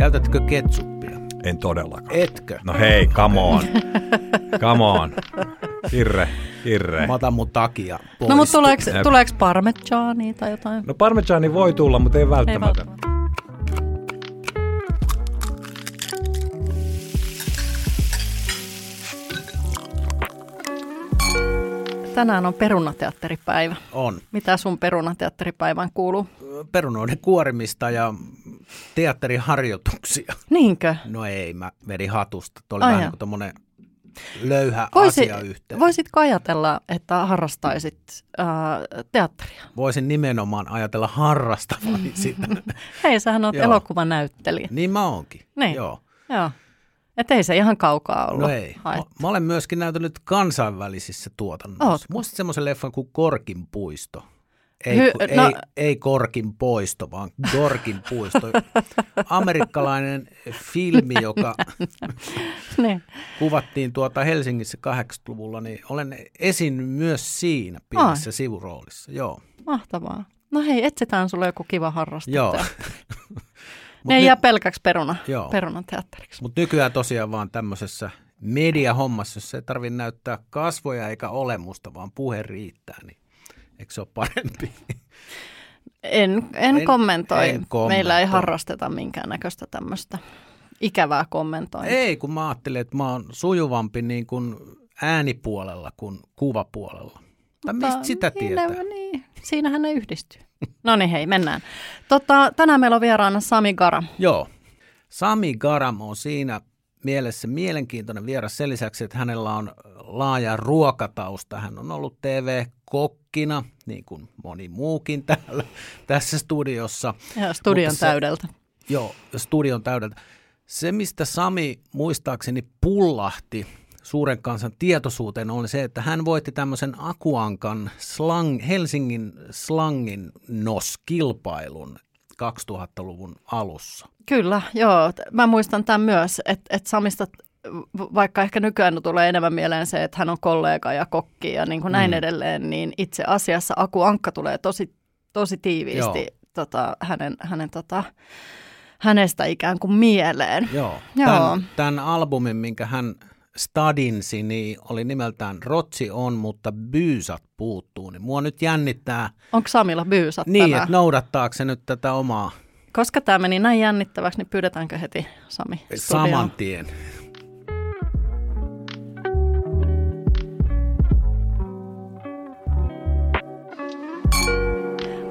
Käytätkö ketsuppia? En todellakaan. Etkö? No hei, come on. come on. Hirre, hirre. Mä otan mun takia pois. No mutta tuleeko, tuleeko parmigiani tai jotain? No parmigiani voi tulla, mutta ei Ei välttämättä. välttämättä. Tänään on perunateatteripäivä. On. Mitä sun perunateatteripäivään kuuluu? Perunoiden kuorimista ja teatteriharjoituksia. Niinkö? No ei, mä vedin hatusta. Tuo oli Ai vähän niin kuin löyhä Voisi, asia yhteen. voisitko ajatella, että harrastaisit äh, teatteria? Voisin nimenomaan ajatella harrastavani sitä. Hei, sähän oot Joo. elokuvanäyttelijä. niin mä oonkin. Niin. Joo. Joo. Et ei se ihan kaukaa ollut. No ei. Mä, mä olen myöskin näytellyt kansainvälisissä tuotannoissa. Ootko? Muistat semmoisen leffan kuin Korkin puisto? Ei, Hy- Hy, no- ei, ei Korkin poisto, vaan Gorkin puisto. Amerikkalainen filmi, joka niin. kuvattiin tuota Helsingissä 80-luvulla, niin olen esin myös siinä pienessä sivuroolissa. Joo. Mahtavaa. No hei, etsitään sulle joku kiva harrastus. Joo. Ne ei nyt- jää pelkäksi peruna, Joo. perunateatteriksi. Mutta nykyään tosiaan vaan tämmöisessä mediahommassa, jossa ei tarvitse näyttää kasvoja eikä olemusta, vaan puhe riittää, niin eikö se ole parempi? En, en, En- kommentoi. en kommentoi. Meillä ei harrasteta minkäännäköistä tämmöistä ikävää kommentointia. ei, kun mä ajattelin, että mä oon sujuvampi niin kuin äänipuolella kuin kuvapuolella. Tai mistä sitä niin, tietää? ne- Niin, siinähän ne yhdistyy. No niin, hei, mennään. Tota, tänään meillä on vieraana Sami Gara. Joo. Sami Garam on siinä mielessä mielenkiintoinen vieras sen lisäksi, että hänellä on laaja ruokatausta. Hän on ollut TV-kokkina, niin kuin moni muukin täällä tässä studiossa. Ja studion Mutta se- täydeltä. Joo, studion täydeltä. Se, mistä Sami muistaakseni pullahti suuren kansan tietoisuuteen, oli se, että hän voitti tämmöisen Akuankan slang, Helsingin slangin nos-kilpailun 2000-luvun alussa. Kyllä, joo. Mä muistan tämän myös, että, että Samista, vaikka ehkä nykyään tulee enemmän mieleen se, että hän on kollega ja kokki ja niin kuin näin Mm. edelleen, niin itse asiassa Aku Ankka tulee tosi, tosi tiiviisti Joo. tota, hänen, hänen, tota, hänestä ikään kuin mieleen. Joo. Joo. Tämän, tämän albumin, minkä hän stadinsi, niin oli nimeltään Rotsi on, mutta byysat puuttuu. Niin mua nyt jännittää Onko Samilla byysat niin, tänään? että noudattaako se nyt tätä omaa Koska tämä meni näin jännittäväksi, niin pyydetäänkö heti Sami studioon? saman tien.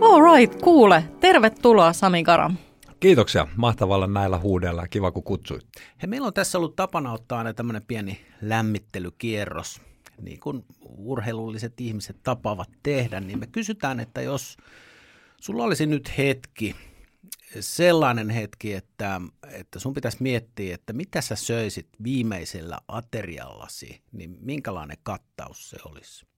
All right, kuule. Tervetuloa Sami Garam. Kiitoksia. Mahtavalla näillä huudella. Kiva, kun kutsuit. He, meillä on tässä ollut tapana ottaa aina tämmöinen pieni lämmittelykierros, niin kuin urheilulliset ihmiset tapaavat tehdä, niin me kysytään, että jos sulla olisi nyt hetki, sellainen hetki, että, että sun pitäisi miettiä, että mitä sä söisit viimeisellä ateriallasi, niin minkälainen kattaus se olisi?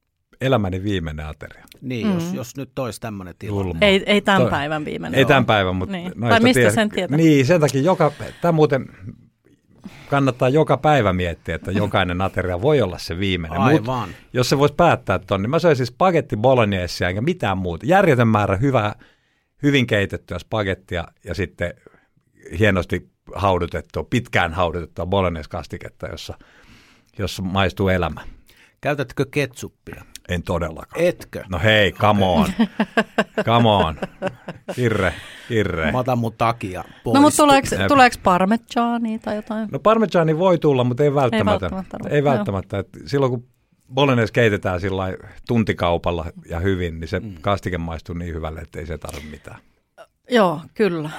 Elämäni viimeinen ateria. Niin, mm. jos, jos nyt olisi tämmöinen tilanne. Julma. Ei, ei tämän Toi- päivän viimeinen. Ei ole. tämän päivän, mutta Niin. Tai mistä tiedät- sen tietää? Niin, sen takia joka, tämä muuten kannattaa joka päivä miettiä, että jokainen ateria voi olla se viimeinen. Mut Aivan. jos se voisi päättää ton, niin mä söisin spagetti bolognese enkä mitään muuta. Järjetön määrä hyvää, hyvin keitettyä spagettia ja sitten hienosti haudutettua, pitkään haudutettua bolognese-kastiketta, jossa, jossa maistuu elämä. Käytätkö ketsuppia? En todellakaan. Etkö? No hei, come on. Come on. Hirre, hirre. Mä otan mun takia pois. No mutta tuleeko, tuleeko parmigiani tai jotain? No parmigiani voi tulla, mutta ei välttämättä. Ei välttämättä. Ei välttämättä. Et silloin kun bolognese keitetään sillä tuntikaupalla ja hyvin, niin se mm. kastike maistuu niin hyvälle, että ei se tarvitse mitään. Joo, kyllä.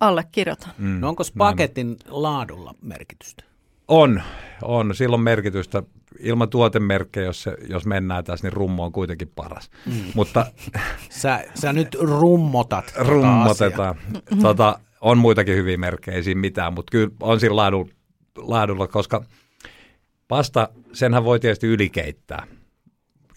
Allekirjoitan. Mm. No onko spagetin laadulla merkitystä? On, on. Silloin merkitystä. Ilman tuotemerkkejä, jos, se, jos mennään tässä, niin rummo on kuitenkin paras. Mm. Mutta Sä, sä nyt rummotat. tota rummotetaan. Tota, on muitakin hyviä merkkejä, ei siinä mitään, mutta kyllä on siinä laadulla, laadulla, koska pasta, senhän voi tietysti ylikeittää.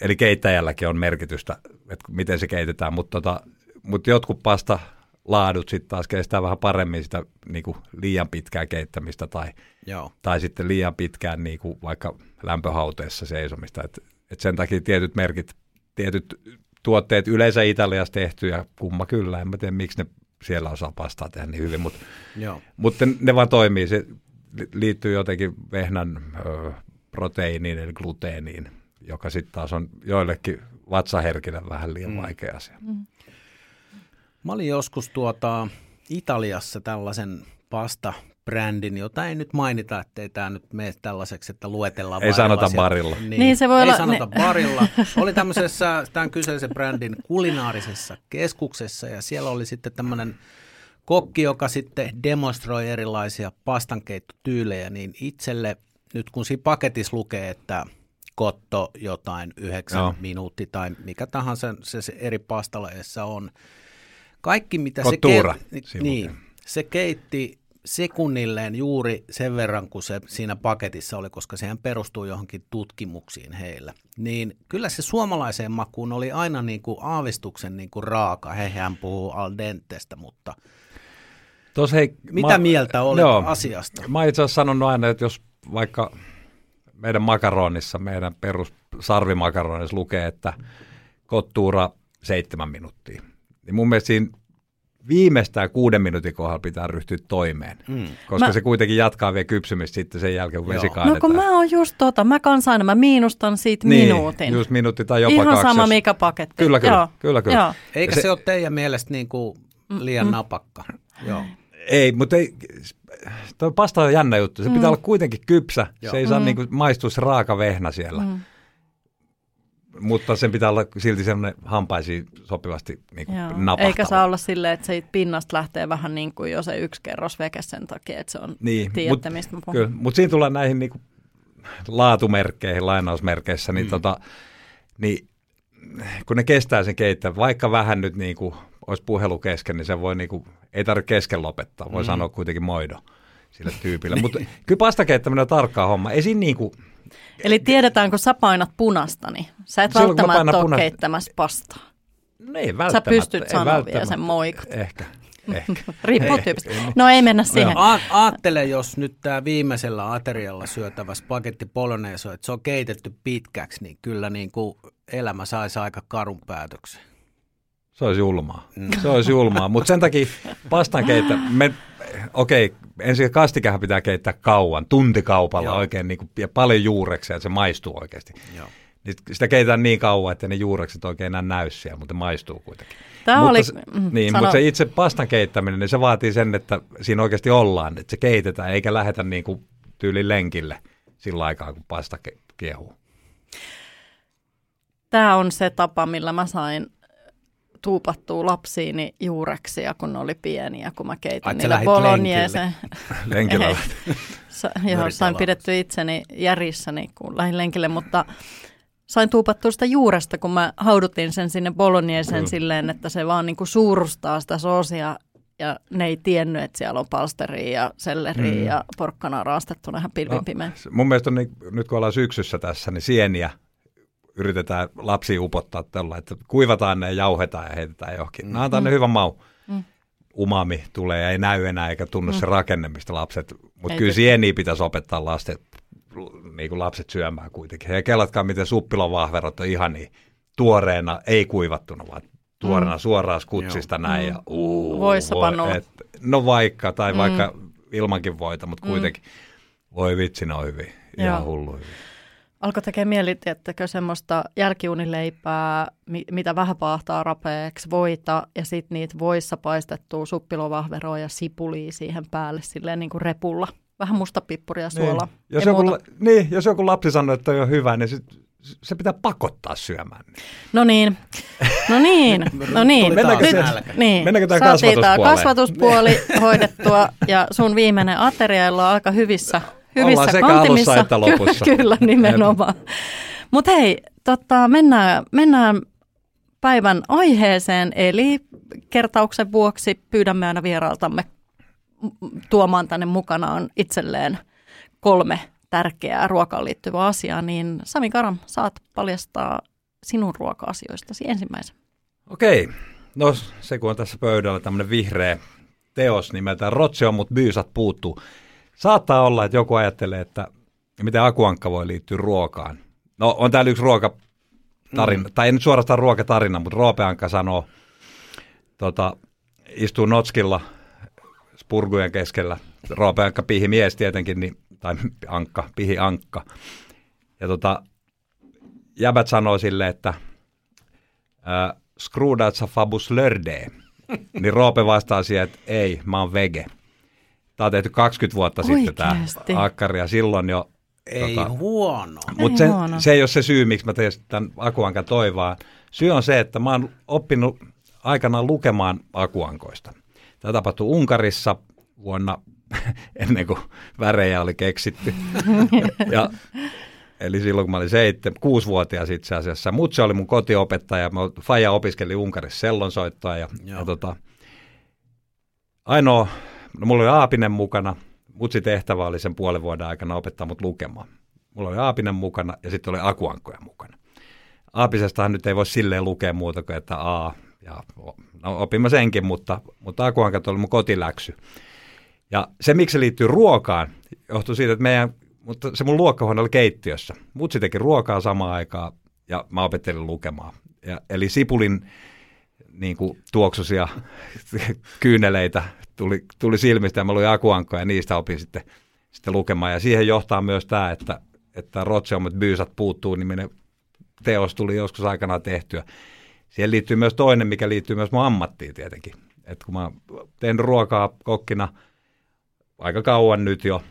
Eli keittäjälläkin on merkitystä, että miten se keitetään, mutta tota, mutta jotkut pasta laadut sitten taas kestää vähän paremmin sitä niin kuin liian pitkää keittämistä tai, Joo. tai sitten liian pitkään niin kuin vaikka lämpöhauteessa seisomista. Et, et sen takia tietyt merkit, tietyt tuotteet yleensä Italiassa tehty ja kumma kyllä, en mä tiedä miksi ne siellä osaa pastaa tehdä niin hyvin, mutta, Joo. mutta ne vaan toimii. Se li- liittyy jotenkin vehnän ö, proteiiniin eli gluteeniin, joka sitten taas on joillekin vatsaherkille vähän liian Mm. vaikea asia. Mä olin joskus tuota Italiassa tällaisen pasta-brändin, jota ei nyt mainita, ettei tämä nyt mene tällaiseksi, että luetellaan Ei sanota barilla. Niin, Niin, se voi ei olla- sanota ne- barilla. Oli tämmöisessä tämän kyseisen brändin kulinaarisessa keskuksessa ja siellä oli sitten tämmöinen kokki, joka sitten demonstroi erilaisia pastankeittotyylejä, niin itselle nyt kun siinä paketissa lukee, että kotto jotain yhdeksän Joo. minuutti tai mikä tahansa se, se eri pastalajeissa on. Kaikki mitä se, ke- niin, se keitti sekunnilleen juuri sen verran kuin se siinä paketissa oli, koska sehän perustuu johonkin tutkimuksiin heillä. Niin kyllä se suomalaiseen makuun oli aina niin kuin aavistuksen niin kuin raaka. Hehän puhuu al dentestä, mutta Tos, hei, mitä mä- mieltä olet Joo. asiasta? Mä itse asiassa sanonut aina, että jos vaikka meidän makaronissa, meidän perus sarvimakaronissa lukee, että kottuura seitsemän minuuttia, niin mun mielestä siinä viimeistään kuuden minuutin kohdalla pitää ryhtyä toimeen, Mm. koska Mä- se kuitenkin jatkaa vielä kypsymistä sitten sen jälkeen, kun Joo. vesi No, kaadetaan. No kun mä oon just tota, mä kans aina, mä miinustan siitä niin, minuutin. Just minuutti tai jopa Ihan kaksi. sama jos- mikä paketti. Kyllä, kyllä, Joo. kyllä, kyllä. Joo. Eikä se, se- ole teidän mielestä niin kuin liian napakka? Joo. Ei, mutta ei, toi pasta on jännä juttu. Se pitää olla kuitenkin kypsä. Joo. Se ei saa niinku maistua se raaka vehnä siellä. Mm. Mutta sen pitää olla silti semmoinen hampaisiin sopivasti niinku Joo. napahtava. Eikä saa olla silleen, että siitä pinnasta lähtee vähän niin kuin jo se yksi kerros veke sen takia, että se on, Niin, tiedätte mut- mistä mä puhun. Kyllä, mutta siinä tullaan näihin niinku laatumerkkeihin, lainausmerkeissä, niin, Mm. tota, niin kun ne kestää sen keittää, vaikka vähän nyt niinku olisi puhelu kesken, niin se voi niinku, ei tarvitse kesken lopettaa, voi Mm. sanoa kuitenkin moido sille tyypille. Mutta kyllä pastakeittäminen on tarkkaa homma. Ei siinä niinku, Eli tiedetään, kun sä painat punasta, niin sä et Silloin, välttämättä ole punaista- keittämässä pastaa. no ei Sä välttämättä. pystyt ei sanoa vielä sen moikot. Ehkä, ehkä. Riippuu Ei, tyypistä. ei, No ei mennä siihen. A- aattele, jos nyt tämä viimeisellä aterialla syötävä spagetti poloneiso, että se on keitetty pitkäksi, niin kyllä niin kuin elämä saisi aika karun päätöksen. Se olisi julmaa. Mm. Se olisi julmaa, mutta sen takia pastan keittä, me, okei, ensin kastikehän pitää keittää kauan, tuntikaupalla Joo. oikein niin kuin, ja paljon juureksia, että se maistuu oikeasti. Joo. Niin sitä keitetään niin kauan, että ne juurekset oikein enää näy siellä, mutta maistuu kuitenkin. Tämä mutta oli, se, mm, niin, sano. mutta se itse pastan keittäminen, niin se vaatii sen, että siinä oikeasti ollaan, että se keitetään, eikä lähetä niin kuin tyylin lenkille sillä aikaa, kun pasta ke- kiehuu. Tämä on se tapa, millä mä sain tuupattua lapsiini juureksia, kun ne oli pieniä, kun mä Ai, keitin sä niille bolognese. Lenkillä. Ei. Sa- joo, sain pidetty itseni järissäni, kun lähdin lenkille, mutta sain tuupattua sitä juuresta, kun mä haudutin sen sinne bolognesen Kyllä. silleen, että se vaan niinku suurustaa sitä soosia ja ne ei tiennyt, että siellä on palsteria ja selleriä Mm. ja porkkana raastettuna ihan pilvin No, Mun mielestä on niin, nyt kun ollaan syksyssä tässä, niin sieniä yritetään lapsia upottaa tällä, että kuivataan ne ja jauhetaan ja heitetään johonkin. Mm. Antaa ne hyvän mau. Mm. Umami tulee ja ei näy enää eikä tunnu mm. se rakenne, mistä lapset, mutta kyllä sieniä pitäisi opettaa lasten, niin kuin lapset syömään kuitenkin. Ja kellatkaa, miten suppilon vahverot on ihan niin tuoreena, ei kuivattuna, vaan tuoreena mm. suoraan skutsista näin. Mm. Ja, uu, Voissa voi- et- No vaikka, tai Mm. vaikka ilmankin voita, mutta Mm. kuitenkin. Voi vitsi, ne on hyvin. Ihan Joo. hullu hyvin. Alkoi tekee mieli, tiettäkö, semmoista jälkiunileipää, mi- mitä vähän paahtaa rapeeksi, voita ja sitten niitä voissa paistettua suppilovahveroa ja sipulia siihen päälle silleen niin kuin repulla. Vähän mustapippuria suolaa. Niin. Jos, joku, muuta. niin, jos joku lapsi sanoo, että on hyvä, niin sit, se pitää pakottaa syömään. No niin, no niin, no niin. Mennäänkö Nyt, se- niin. mennäänkö tää kasvatuspuoleen? kasvatuspuoli hoidettua ja sun viimeinen ateria on aika hyvissä, hyvissä Ollaan sekä kantimissa. alussa että lopussa. Kyllä, kyllä nimenomaan. Mutta hei, tota, mennään, mennään päivän aiheeseen, eli kertauksen vuoksi pyydämme aina vieraaltamme tuomaan tänne mukanaan itselleen kolme tärkeää ruokaan liittyvää asiaa, niin Sami Karam, saat paljastaa sinun ruoka-asioistasi ensimmäisen. Okei, no se kun on tässä pöydällä tämmöinen vihreä teos nimeltään Rotsio, mutta byysat puuttuu. Saattaa olla, että joku ajattelee, että miten akuankka voi liittyä ruokaan. No on täällä yksi ruokatarina, mm. tai ei nyt suorastaan ruokatarina, mutta Roope Ankka sanoo, tota, istuu Notskilla spurgujen keskellä. Roope Ankka pihi mies tietenkin, niin, tai Ankka, pihi Ankka. Ja tota, jäbät sanoo sille, että äh, skruudatsa fabus lördee. niin Roope vastaa siihen, että ei, mä oon vege. Tämä on tehty 20 vuotta sitten Oikeasti? tämä akkari ja silloin jo Ei Tota, huono. mutta se, huono. se ei ole se syy, miksi mä tein tämän Akuankan toivaan. Syy on se, että mä oon oppinut aikanaan lukemaan Akuankoista. Tämä tapahtui Unkarissa vuonna ennen kuin värejä oli keksitty. ja, eli silloin, kun mä olin seitsemän, kuusivuotias itse asiassa. Mut se oli mun kotiopettaja. Mä, Faija opiskeli Unkarissa sellonsoittoa. Ja, ja tota, ainoa, no mulla oli Aapinen mukana. Mutsi tehtävä oli sen puolen vuoden aikana opettaa mut lukemaan. Mulla oli Aapinen mukana ja sitten oli Akuankkoja mukana. Aapisestahan nyt ei voi silleen lukea muuta kuin, että A. Ja, no, opin mä senkin, mutta, mutta Akuankat oli mun kotiläksy. Ja se, miksi se liittyy ruokaan, johtuu siitä, että meidän, mutta se mun luokkahuone oli keittiössä. Mutsi teki ruokaa samaan aikaan ja mä opettelin lukemaan. Ja, eli sipulin niin kuin, tuoksusia kyyneleitä tuli, tuli silmistä ja mä luin akuankkoja ja niistä opin sitten, sitten lukemaan. Ja siihen johtaa myös tämä, että, että Rotseomet byysat puuttuu, niminen teos tuli joskus aikanaan tehtyä. Siihen liittyy myös toinen, mikä liittyy myös mun ammattiin tietenkin. Et kun mä teen ruokaa kokkina aika kauan nyt jo,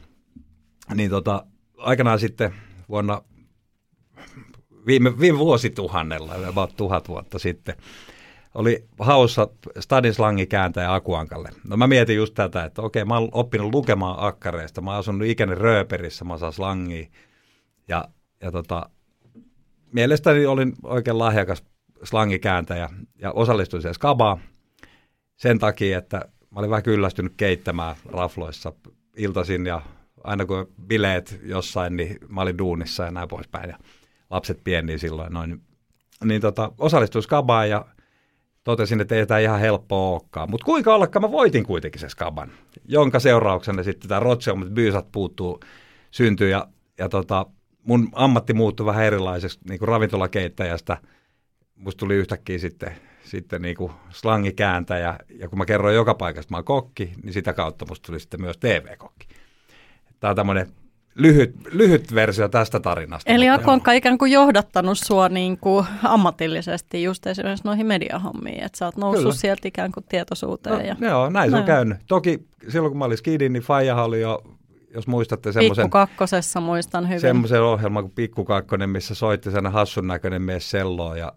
niin tota, aikanaan sitten vuonna viime, viime vuosituhannella, about tuhat vuotta sitten, oli haussa Stadin slangi kääntäjä Akuankalle. No mä mietin just tätä, että okei, mä oon oppinut lukemaan akkareista, mä oon asunut ikäni rööperissä, mä saan slangia. Ja, ja tota, mielestäni olin oikein lahjakas slangikääntäjä ja osallistuin siihen skabaan sen takia, että mä olin vähän kyllästynyt keittämään rafloissa iltaisin ja aina kun bileet jossain, niin mä olin duunissa ja näin poispäin. Ja lapset pieniä silloin noin. Niin tota, osallistuin skabaan ja totesin, että ei tämä ihan helppoa olekaan. Mutta kuinka ollakaan mä voitin kuitenkin se skaban, jonka seurauksena sitten tämä Rotseomet byysat puuttuu, syntyi ja, ja tota, mun ammatti muuttui vähän erilaiseksi niin kuin ravintolakeittäjästä. Musta tuli yhtäkkiä sitten, sitten niin kuin slangikääntäjä ja kun mä kerroin joka paikasta, että mä oon kokki, niin sitä kautta musta tuli sitten myös TV-kokki. Tämä on tämmöinen lyhyt, lyhyt versio tästä tarinasta. Eli Akonka ikään kuin johdattanut sua niin kuin ammatillisesti just esimerkiksi noihin mediahommiin, että sä oot noussut Kyllä. sieltä ikään kuin tietoisuuteen. No, ja joo, näin se on käynyt. Toki silloin kun mä olin skidin, niin Fajahan oli jo, jos muistatte semmoisen Pikku kakkosessa muistan hyvin. semmoisen ohjelman kuin Pikku Kakkonen, missä soitti sen hassun näköinen mies selloa ja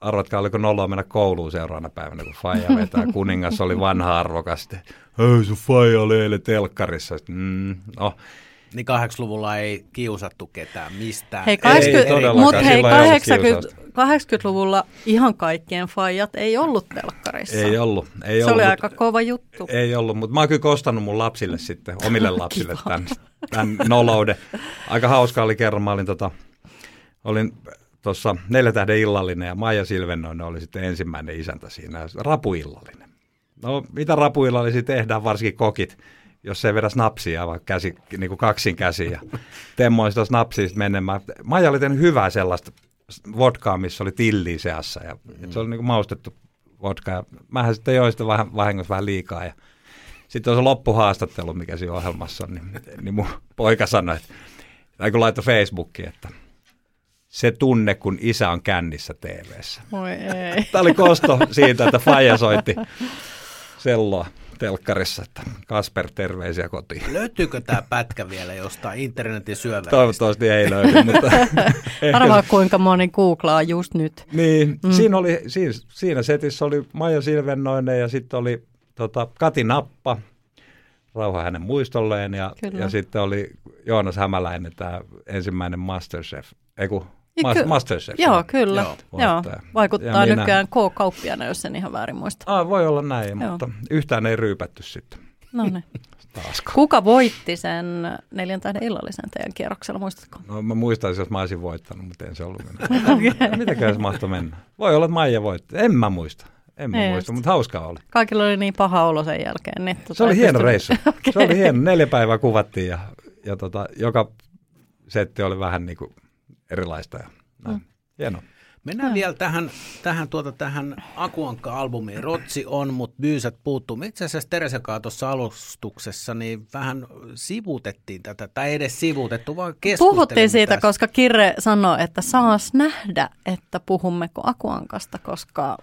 arvatkaa, oliko noloa mennä kouluun seuraavana päivänä, kun Faija vetää. Kuningas oli vanha arvokas. Hei, sun Faija oli eilen telkkarissa. Sitten, Mm, no, Niin 80-luvulla ei kiusattu ketään mistään. Hei, Ei 80, todellakaan, mutta hei, silloin ei ollut 80, kiusausta. 80-luvulla ihan kaikkien faijat ei ollut telkkarissa. ei ollut. Ei Se ollut, oli mut- aika kova juttu. Ei ollut, mutta mä oon kyllä kostanut mun lapsille sitten, omille lapsille tämän, tämän nolouden. Aika hauska oli kerran, mä olin tota, olin tuossa neljä tähden illallinen ja Maija Silvennoinen oli sitten ensimmäinen isäntä siinä, rapuillallinen. No mitä rapuillallisia tehdään, varsinkin kokit, jos se vedä snapsia vaan käsi, niin kuin kaksin käsiin ja temmoin sitä snapsia sitten menemään. Maija oli tehnyt hyvää sellaista vodkaa, missä oli tilliä seassa ja mm. se oli niin kuin maustettu vodka ja mähän sitten join sitä vähän, vahingossa vähän liikaa ja sitten on se loppuhaastattelu, mikä siinä ohjelmassa on, niin, niin mun poika sanoi, että, tai kun laittoi Facebookiin, että se tunne, kun isä on kännissä ei. Tämä oli kosto siitä, että Faija soitti selloa telkkarissa, että Kasper, terveisiä kotiin. Löytyykö tämä pätkä vielä jostain internetin syövästä? Toivottavasti ei löydy, mutta Arvaa kuinka moni googlaa just nyt. Niin, mm. siinä, oli, siinä, siinä setissä oli Maija Silvennoinen ja sitten oli tota, Kati Nappa, rauha hänen muistolleen, ja, Kyllä. ja sitten oli Joonas Hämäläinen, tämä ensimmäinen Masterchef, ei kun, ky- Masterchef. Joo, kyllä. Joo, Joo. Vaikuttaa minä- nykyään K-kauppiana, jos en ihan väärin muista. Ah, voi olla näin, Joo. mutta yhtään ei ryypätty sitten No niin. taaskaan. Kuka voitti sen neljän tähden illallisen teidän kierroksella, muistatko? No mä muistaisin, jos mä olisin voittanut, mutta en se ollut minä. Mitäköhän se mahtoi mennä? Voi olla, että Maija voitti. En mä muista. En mä Ei muista, just. mutta hauskaa oli. Kaikilla oli niin paha olo sen jälkeen. Niin tota Se oli hieno pystynyt- reissu. Se oli hieno. Neljä päivää kuvattiin ja, ja tota, joka setti oli vähän niin kuin erilaista. Ja näin. Mm. Hieno. Mennään vielä tähän, tähän, tuota, tähän Akuankka-albumiin. Rotsi on, mutta byysät puuttuu. Itse asiassa Teresekaa tuossa alustuksessa niin vähän sivutettiin tätä, tai ei edes sivutettu, vaan Puhuttiin siitä, tästä. koska Kirre sanoi, että saas nähdä, että puhummeko Akuankasta, koska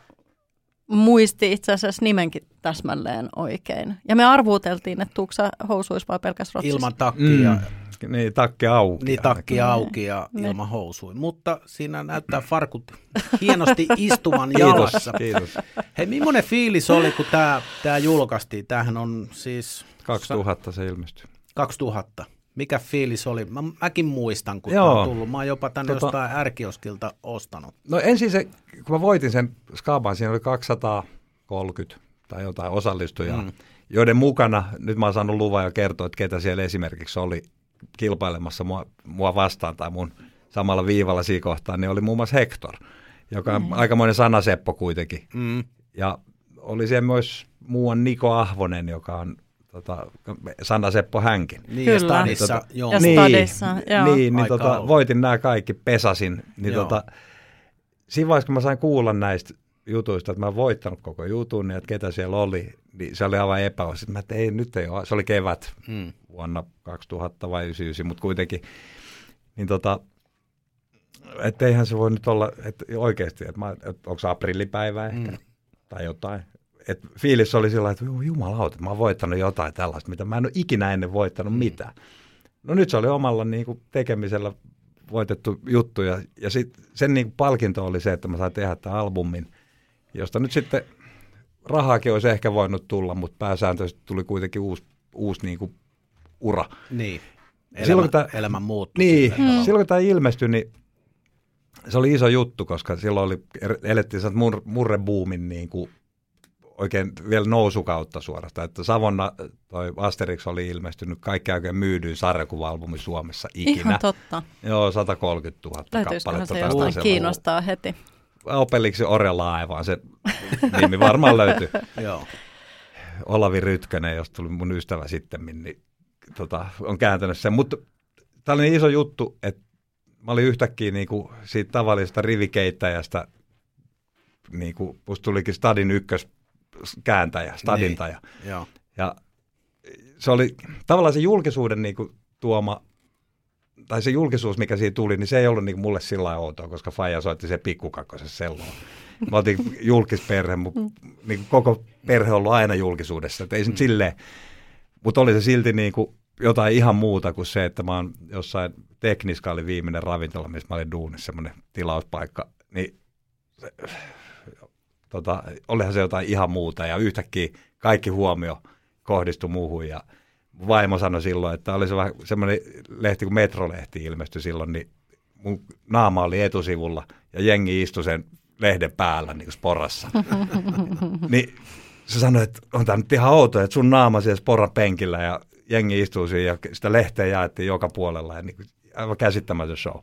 muisti itse asiassa nimenkin täsmälleen oikein. Ja me arvuuteltiin, että tuuksa housuis vai pelkäs rotsissa. Ilman takkia. Mm. Niin, takki auki. Niin, takki auki ja Niin. ilman housuin. Mutta siinä näyttää farkut hienosti istuvan Kiitos, jalassa. kiitos. Hei, millainen fiilis oli, kun tämä tää julkaistiin? Tämähän on siis 2000 se ilmestyi. 2000. Mikä fiilis oli? Mä, mäkin muistan, kun tämä Joo. on tullut. Mä oon jopa tänne Tota- jostain ärkioskilta ostanut. No ensin se, kun mä voitin sen skaaban, siinä oli 230 tai jotain osallistujaa, mm. joiden mukana, nyt mä oon saanut luvan jo kertoa, että ketä siellä esimerkiksi oli kilpailemassa mua, mua vastaan tai mun samalla viivalla siinä kohtaa, niin oli muun muassa Hector, joka on mm. aikamoinen sanaseppo kuitenkin. Mm. Ja oli siellä myös muuan Niko Ahvonen, joka on tota, sanaseppo hänkin. Niin, Kyllä. ja Stadissa, Tota- joo. Ja niin, Stadissa, joo. niin, niin Aika tota, ollut. voitin nämä kaikki, pesasin. Niin Joo. tota, siinä vaiheessa, kun mä sain kuulla näistä jutuista, että mä oon voittanut koko jutun ja että ketä siellä oli, niin se oli aivan. Sitten mä että ei, nyt ei ole. Se oli kevät Mm. vuonna 2000 vai 99, mutta kuitenkin. Niin tota, että eihän se voi nyt olla että oikeasti, että, mä, että onko se aprillipäivä ehkä Mm. tai jotain. Et fiilis oli sillä että "Juu, jumalauta, että mä oon voittanut jotain tällaista, mitä mä en ole ikinä ennen voittanut Mm. mitään. No nyt se oli omalla niin kuin, tekemisellä voitettu juttu ja, ja sit, sen niin kuin, palkinto oli se, että mä sain tehdä tämän albumin, josta nyt sitten rahaakin olisi ehkä voinut tulla, mutta pääsääntöisesti tuli kuitenkin uusi, uusi niin kuin, ura. Niin. Elämä, Silloin, tää- elämä muuttui. Niin, tavalla. silloin kun tämä ilmestyi, niin se oli iso juttu, koska silloin oli, elettiin sellaista mur, murrebuumin niin kuin oikein vielä nousukautta suorastaan. Että Savonna toi Asterix oli ilmestynyt kaikki oikein myydyin sarjakuva-albumi Suomessa ikinä. Ihan totta. Joo, 130 000 Löytyisiköhän kappaletta. se tai jostain kiinnostaa heti. Opeliksi Orjalla aivan se nimi varmaan löytyy. Joo. Olavi Rytkönen, josta tuli mun ystävä sitten, niin tota, on kääntänyt sen. Mutta tämä oli niin iso juttu, että mä olin yhtäkkiä niinku siitä tavallisesta rivikeittäjästä, niinku, musta tulikin Stadin ykköskääntäjä, stadintaja. Joo. Ja se oli tavallaan se julkisuuden niinku tuoma, tai se julkisuus, mikä siitä tuli, niin se ei ollut niinku mulle sillä lailla outoa, koska Faija soitti se pikkukakkosessa selloa. Mä oltiin julkisperhe, mutta niin koko perhe on ollut aina julkisuudessa, että ei se nyt silleen, mutta oli se silti niin kuin jotain ihan muuta kuin se, että mä oon jossain Tekniska oli viimeinen ravintola, missä mä olin duunissa, semmoinen tilauspaikka, niin se, tota, olihan se jotain ihan muuta ja yhtäkkiä kaikki huomio kohdistui muuhun ja vaimo sanoi silloin, että oli se vähän semmoinen lehti kuin Metrolehti ilmestyi silloin, niin mun naama oli etusivulla ja jengi istui sen lehden päällä niin kuin sporassa. niin se sanoi, että on tämä nyt ihan outoa, että sun naama siellä sporan penkillä ja jengi istuu siinä ja sitä lehteä jaettiin joka puolella ja niin kuin, aivan käsittämätön show.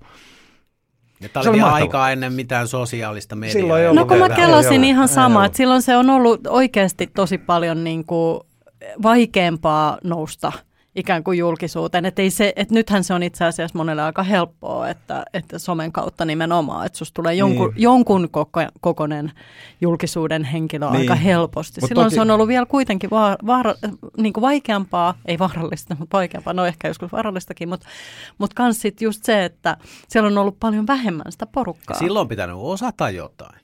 Ja tämä Se oli aikaa ennen mitään sosiaalista mediaa. Silloin ei No kun mä kelasin ihan Ei sama, ollut. että silloin se on ollut oikeasti tosi paljon niin kuin vaikeampaa nousta ikään kuin julkisuuteen. Että ei se, että nythän se on itse asiassa monelle aika helppoa, että, että somen kautta nimenomaan, että susta tulee jonkun, Niin. jonkun koko, kokonen julkisuuden henkilö Niin. aika helposti. Mut Silloin toki- se on ollut vielä kuitenkin vaara, vaara, niin kuin vaikeampaa, ei vaarallista, mutta vaikeampaa, no ehkä joskus vaarallistakin, mutta, mutta kans sit just se, että siellä on ollut paljon vähemmän sitä porukkaa. Silloin on pitänyt osata jotain.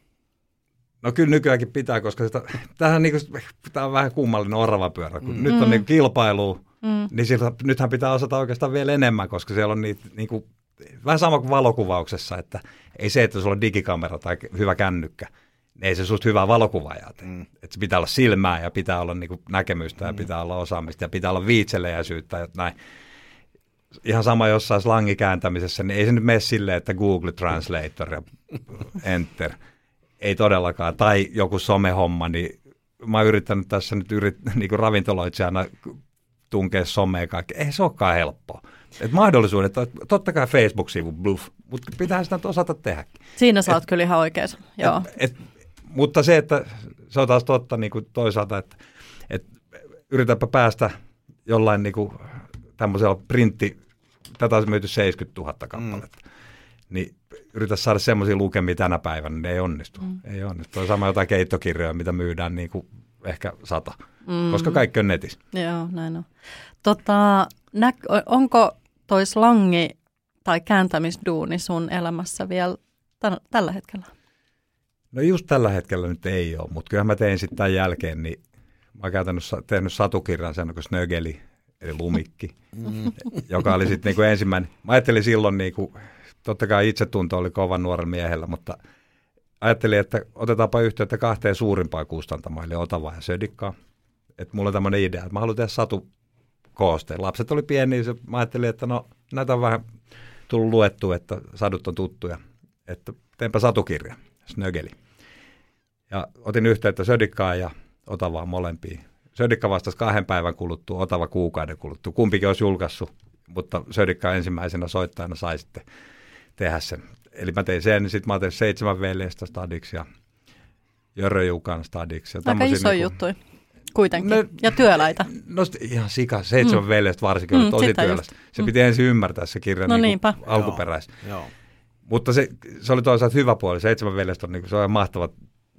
No kyllä nykyäänkin pitää, koska sitä, tämähän niin kuin, tämä on vähän kummallinen oravapyörä, kun Mm. mm. nyt on niin kilpailu, Mm. niin siltä, nythän pitää osata oikeastaan vielä enemmän, koska siellä on niitä, niin kuin, vähän sama kuin valokuvauksessa, että ei se, että sulla on digikamera tai hyvä kännykkä, niin ei se susta hyvää valokuvaajaa tee. Mm. Mm. Että pitää olla silmää ja pitää olla niin kuin, näkemystä ja pitää olla osaamista ja pitää olla viitseliäisyyttä ja näin. Ihan sama jossain slangikääntämisessä, niin ei se nyt mene silleen, että Google Translator ja Enter. Ei todellakaan. Tai joku somehomma, niin mä oon yrittänyt tässä nyt yrit, niin kuin ravintoloitsijana tunkea someen kaikki. Ei se olekaan helppoa. Et mahdollisuudet, totta kai Facebook-sivu bluff, mutta pitää sitä nyt osata tehdä. Siinä sä oot kyllä ihan oikeassa. Joo. Et, mutta se, että se on taas totta niin kuin toisaalta, että, että yritäpä päästä jollain niin kuin tämmöisellä printti, tätä on myyty 70 000 kappaletta. Mm. niin yritä saada semmoisia lukemia tänä päivänä, niin ei onnistu. Mm. Ei onnistu. On sama jotain keittokirjoja, mitä myydään niin kuin ehkä sata, mm. koska kaikki on netissä. Joo, näin on. Tota, nä- onko toi slangi tai kääntämisduuni sun elämässä vielä t- tällä hetkellä? No just tällä hetkellä nyt ei ole, mutta kyllä mä tein sitten tämän jälkeen, niin mä oon käytännössä tehnyt satukirjan sen kuin Snögeli, eli lumikki, mm. joka oli sitten niinku ensimmäinen. Mä ajattelin silloin, niinku, totta kai itsetunto oli kovan nuoren miehellä, mutta ajattelin, että otetaanpa yhteyttä kahteen suurimpaan kustantamaan, eli Otava ja Södikkaa. Että mulla on tämmöinen idea, että mä haluan tehdä satu koosteen. Lapset oli pieniä, niin mä ajattelin, että no näitä on vähän tullut luettu, että sadut on tuttuja. Että teenpä satukirja, Snögeli. Ja otin yhteyttä Södikkaan ja Otavaan molempiin. Södikka vastasi kahden päivän kuluttua, Otava kuukauden kuluttua. Kumpikin olisi julkaissut, mutta Södikka ensimmäisenä soittajana sai sitten tehdä sen. Eli mä tein sen, sitten mä tein seitsemän veljestä stadiksi ja Jörö Jukan stadiksi. Ja Aika iso niin juttu kuitenkin. No, ja työläitä. No ihan sika, seitsemän mm. veljestä varsinkin mm, tosi työläistä. Se mm. piti ensin ymmärtää se kirja no niin alkuperäis. Joo, joo. Mutta se, se oli toisaalta hyvä puoli. Seitsemän veljestä on, niin kuin, se on mahtava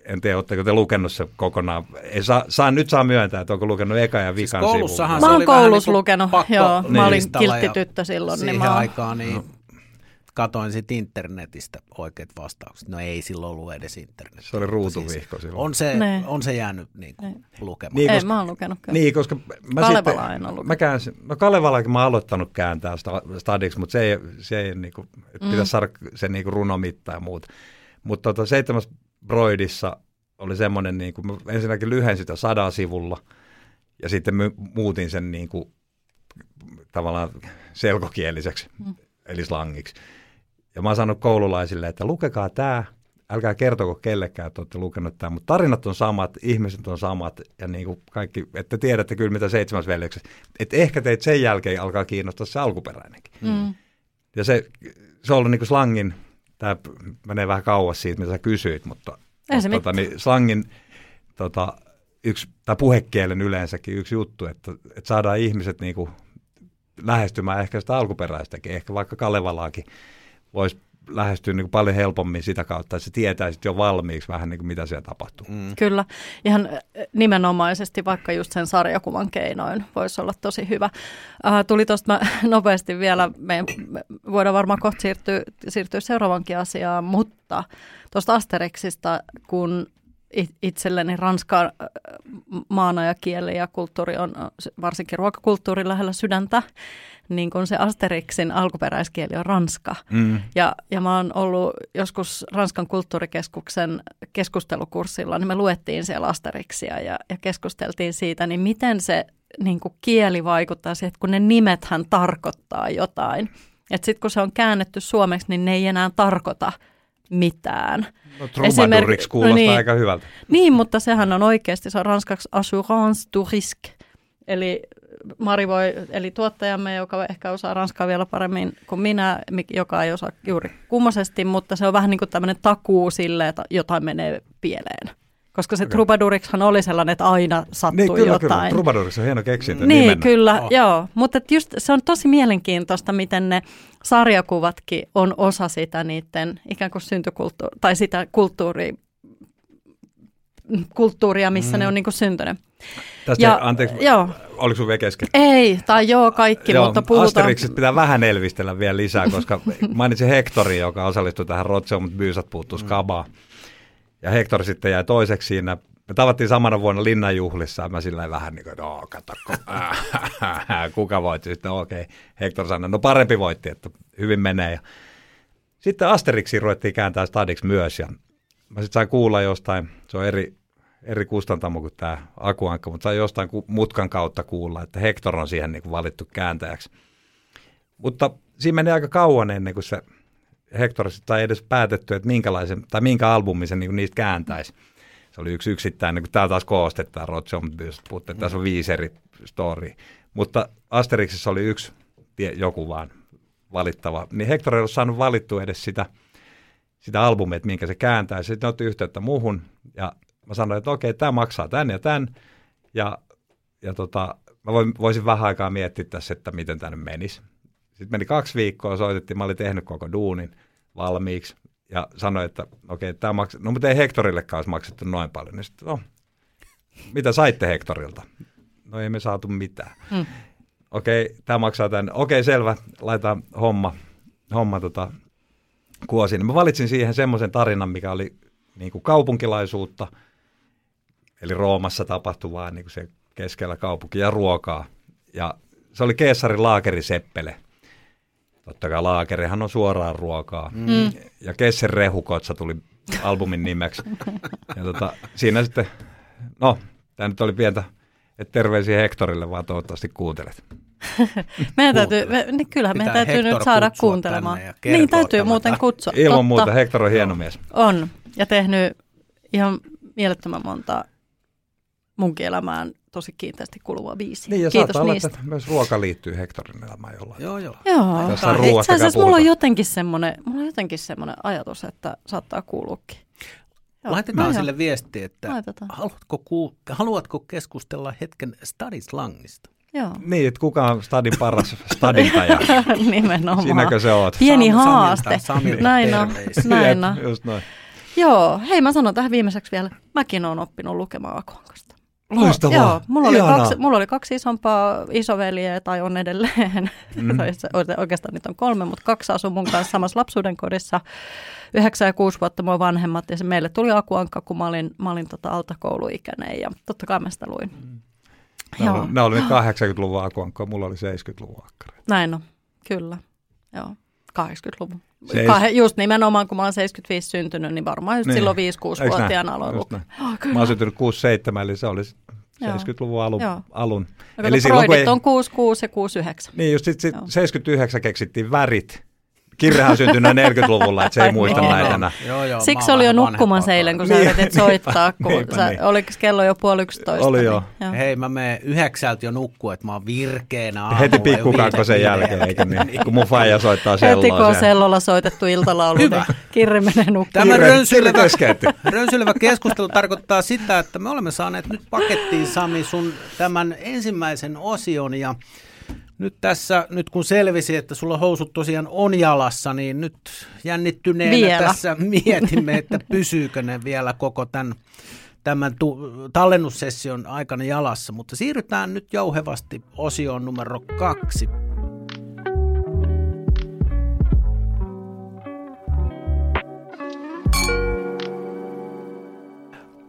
en tiedä, oletteko te lukenut se kokonaan. Ei saa, saa, nyt saa myöntää, että onko lukenut eka ja vikan siis sivun. Mä oon koulussa niin lukenut, joo. Niin. Mä olin kiltti tyttö silloin. Niin siihen niin mä... aikaan niin no katoin sitten internetistä oikeat vastaukset. No ei silloin ollut edes internet. Se oli ruutuvihko siis silloin. On se, on se jäänyt niin kuin lukemaan. Niin, koska, ei, mä oon lukenut kyllä. Niin, koska mä Kalevala sitten, en ole mä käänsin, no Kalevalaakin mä oon aloittanut kääntää stadiksi, mutta se ei, se ei niin kuin, mm. pitäisi saada se niin kuin runomitta ja muuta. Mutta tota, seitsemäs Broidissa oli semmoinen, niin kuin, mä ensinnäkin lyhensin sitä sadaa sivulla ja sitten muutin sen niin kuin, tavallaan selkokieliseksi, mm. eli slangiksi. Ja mä oon sanonut koululaisille, että lukekaa tämä, älkää kertoko kellekään, että olette lukenut tämä, mutta tarinat on samat, ihmiset on samat ja niin kuin kaikki, että tiedätte kyllä mitä seitsemäs veljeksestä. Että ehkä teitä sen jälkeen alkaa kiinnostaa se alkuperäinenkin. Mm. Ja se, se on ollut niin kuin slangin, tämä menee vähän kauas siitä, mitä sä kysyit, mutta Ei se tota, niin slangin tota, yksi, tai puhekielen yleensäkin yksi juttu, että, että saadaan ihmiset niin kuin lähestymään ehkä sitä alkuperäistäkin, ehkä vaikka Kalevalaakin voisi lähestyä niin kuin paljon helpommin sitä kautta, että se tietää sitten jo valmiiksi vähän niin kuin mitä siellä tapahtuu. Mm. Kyllä, ihan nimenomaisesti vaikka just sen sarjakuvan keinoin voisi olla tosi hyvä. Uh, tuli tuosta nopeasti vielä, me voidaan varmaan kohta siirtyä, siirtyä seuraavankin asiaan, mutta tuosta Asterixista, kun itselleni Ranska maana ja kieli ja kulttuuri on varsinkin ruokakulttuuri lähellä sydäntä, niin kuin se Asterixin alkuperäiskieli on ranska. Mm. Ja, ja mä oon ollut joskus Ranskan kulttuurikeskuksen keskustelukurssilla, niin me luettiin siellä Asterixia ja, ja keskusteltiin siitä, niin miten se niin kuin kieli vaikuttaa siihen, että kun ne nimethän tarkoittaa jotain. Että sitten kun se on käännetty suomeksi, niin ne ei enää tarkoita mitään. No, Troubadouriksi kuulostaa no niin, aika hyvältä. Niin, mutta sehän on oikeasti, se on ranskaksi assurance du risque, eli Mari voi, eli tuottajamme, joka ehkä osaa ranskaa vielä paremmin kuin minä, joka ei osaa juuri kummosesti, mutta se on vähän niin kuin tämmöinen takuu sille, että jotain menee pieleen. Koska se okay. Troubadouriksihan oli sellainen, että aina sattuu niin, kyllä, jotain. Kyllä, Troubadourix on hieno keksintö Niin, nimenä. kyllä, oh. joo. Mutta just se on tosi mielenkiintoista, miten ne sarjakuvatkin on osa sitä niiden ikään kuin syntykulttuuria, tai sitä kulttuuria, kulttuuria, missä mm. ne on niin kuin syntynyt. Tästä, ja, anteeksi, joo. oliko sun vielä kesken? Ei, tai joo, kaikki, joo, mutta puhutaan. Asterixista pitää vähän elvistellä vielä lisää, koska mainitsin Hektori, joka osallistui tähän Rotseon, mutta Byysat puuttuu mm. skabaa. Ja Hektor sitten jäi toiseksi siinä. Me tavattiin samana vuonna linnanjuhlissa, ja mä sillä vähän niin kuin, että oh, kato, kuka voitti? Sitten okei, okay. Hektor sanoi, no parempi voitti, että hyvin menee. Ja sitten Asterixi ruvettiin kääntää stadiksi myös, ja mä sitten sain kuulla jostain, se on eri, eri kustantamo kuin tämä Akuankka, mutta sai jostain mutkan kautta kuulla, että Hector on siihen niin kuin valittu kääntäjäksi. Mutta siinä meni aika kauan ennen kuin se Hector tai edes päätetty, että minkälaisen, tai minkä albumin se niin niistä kääntäisi. Se oli yksi yksittäinen, kun täällä taas koostetaan Rotson puhutte, tässä on viisi eri story. Mutta Asterixissa oli yksi joku vaan valittava. Niin Hector ei ollut saanut valittua edes sitä, sitä albumia, että minkä se kääntää. Sitten otti yhteyttä muuhun ja mä sanoin, että okei, tämä maksaa tän ja tän, ja, ja tota, mä voisin vähän aikaa miettiä tässä, että miten tänne menisi. Sitten meni kaksi viikkoa, soitettiin, mä olin tehnyt koko duunin. valmiiksi ja sanoi, että okei, okay, tämä maks- no mutta ei Hektorillekaan olisi maksettu noin paljon. Niin sitten, no, mitä saitte Hektorilta? No ei me saatu mitään. Mm. Okei, okay, tämä maksaa tämän. Okei, okay, selvä, laitetaan homma, homma tota, kuosiin. Mä valitsin siihen semmoisen tarinan, mikä oli niin kuin kaupunkilaisuutta, eli Roomassa tapahtuvaa niin kuin se keskellä kaupunkia ja ruokaa. Ja se oli Keesarin laakeriseppele. Totta kai laakerihan on suoraan ruokaa. Mm. Ja Kessen rehukotsa tuli albumin nimeksi. Ja tota, siinä sitten, no, tämä nyt oli pientä, että terveisiä Hektorille, vaan toivottavasti kuuntelet. meidän täytyy, me, niin kyllähän meidän täytyy Hector nyt saada kuuntelemaan. Niin täytyy muuten kutsua. Ilman Totta. muuta, Hektor on hieno mies. On, ja tehnyt ihan mielettömän monta munkin elämään tosi kiinteästi kuluvaa biisiä. Niin, ja Kiitos niistä. Olla, että myös ruoka liittyy Hektorin elämään jollain. Joo, joo. joo. Tässä Itse asiassa mulla on jotenkin semmoinen, mulla on jotenkin semmoinen ajatus, että saattaa kuuluukin. Joo. Laitetaan no, sille viesti, että haluatko, ku, haluatko keskustella hetken stadislangista? Joo. Niin, että kuka on stadin paras stadintaja? Nimenomaan. Siinäkö se oot? Pieni Sam, haaste. Samilta, näin on. Näin on. Just noin. Joo, hei mä sanon tähän viimeiseksi vielä. Mäkin olen oppinut lukemaan Akuankasta. Loistavaa. Joo, mulla oli, kaksi, mulla oli kaksi isompaa isoveliä, tai on edelleen. Mm. Oikeastaan niitä on kolme, mutta kaksi asuu mun kanssa samassa lapsuuden kodissa. Yhdeksän ja kuusi vuotta mua vanhemmat, ja se meille tuli Akuankka, kun mä olin, mä olin tota altakouluikäinen, ja totta kai mä sitä luin. Mm. Joo. Nämä oli 80-luvun akuankkoa, mulla oli 70-luvun akkari. Näin on, kyllä. Joo, 80-luvun. Seis... Kah- just nimenomaan, kun mä oon 75 syntynyt, niin varmaan just niin. silloin 5-6-vuotiaana aloin lukea. Oh, mä oon syntynyt 67, eli se oli 70-luvun alun. Joo. alun. Eli silloin, kun ei... on 66 ja 69. Niin, just sit, sit 79 keksittiin värit Kirrehän syntyi noin 40-luvulla, että se ei muista niin, näitä enää. Joo, joo, Siksi oli jo nukkumassa eilen, kun sä niin, yritit soittaa, kun niinpä, sä, niin. oliko kello jo puoli yksitoista. Oli jo. Niin, joo. Hei, mä menen yhdeksältä jo nukkua, että mä oon virkeänä aamulla. Heti pikkukakkosen jälkeen, eikä niin, kun mun faija soittaa selloa. Heti kun on sellolla soitettu iltalaulu, niin Kirri menee nukkumaan. Tämä rönsylevä, rönsylevä keskustelu tarkoittaa sitä, että me olemme saaneet nyt pakettiin, Sami, sun tämän ensimmäisen osion ja nyt tässä, nyt kun selvisi, että sulla housut tosiaan on jalassa, niin nyt jännittyneenä vielä. tässä mietimme, että pysyykö ne vielä koko tämän, tämän tu- tallennussession aikana jalassa. Mutta siirrytään nyt jouhevasti osioon numero kaksi.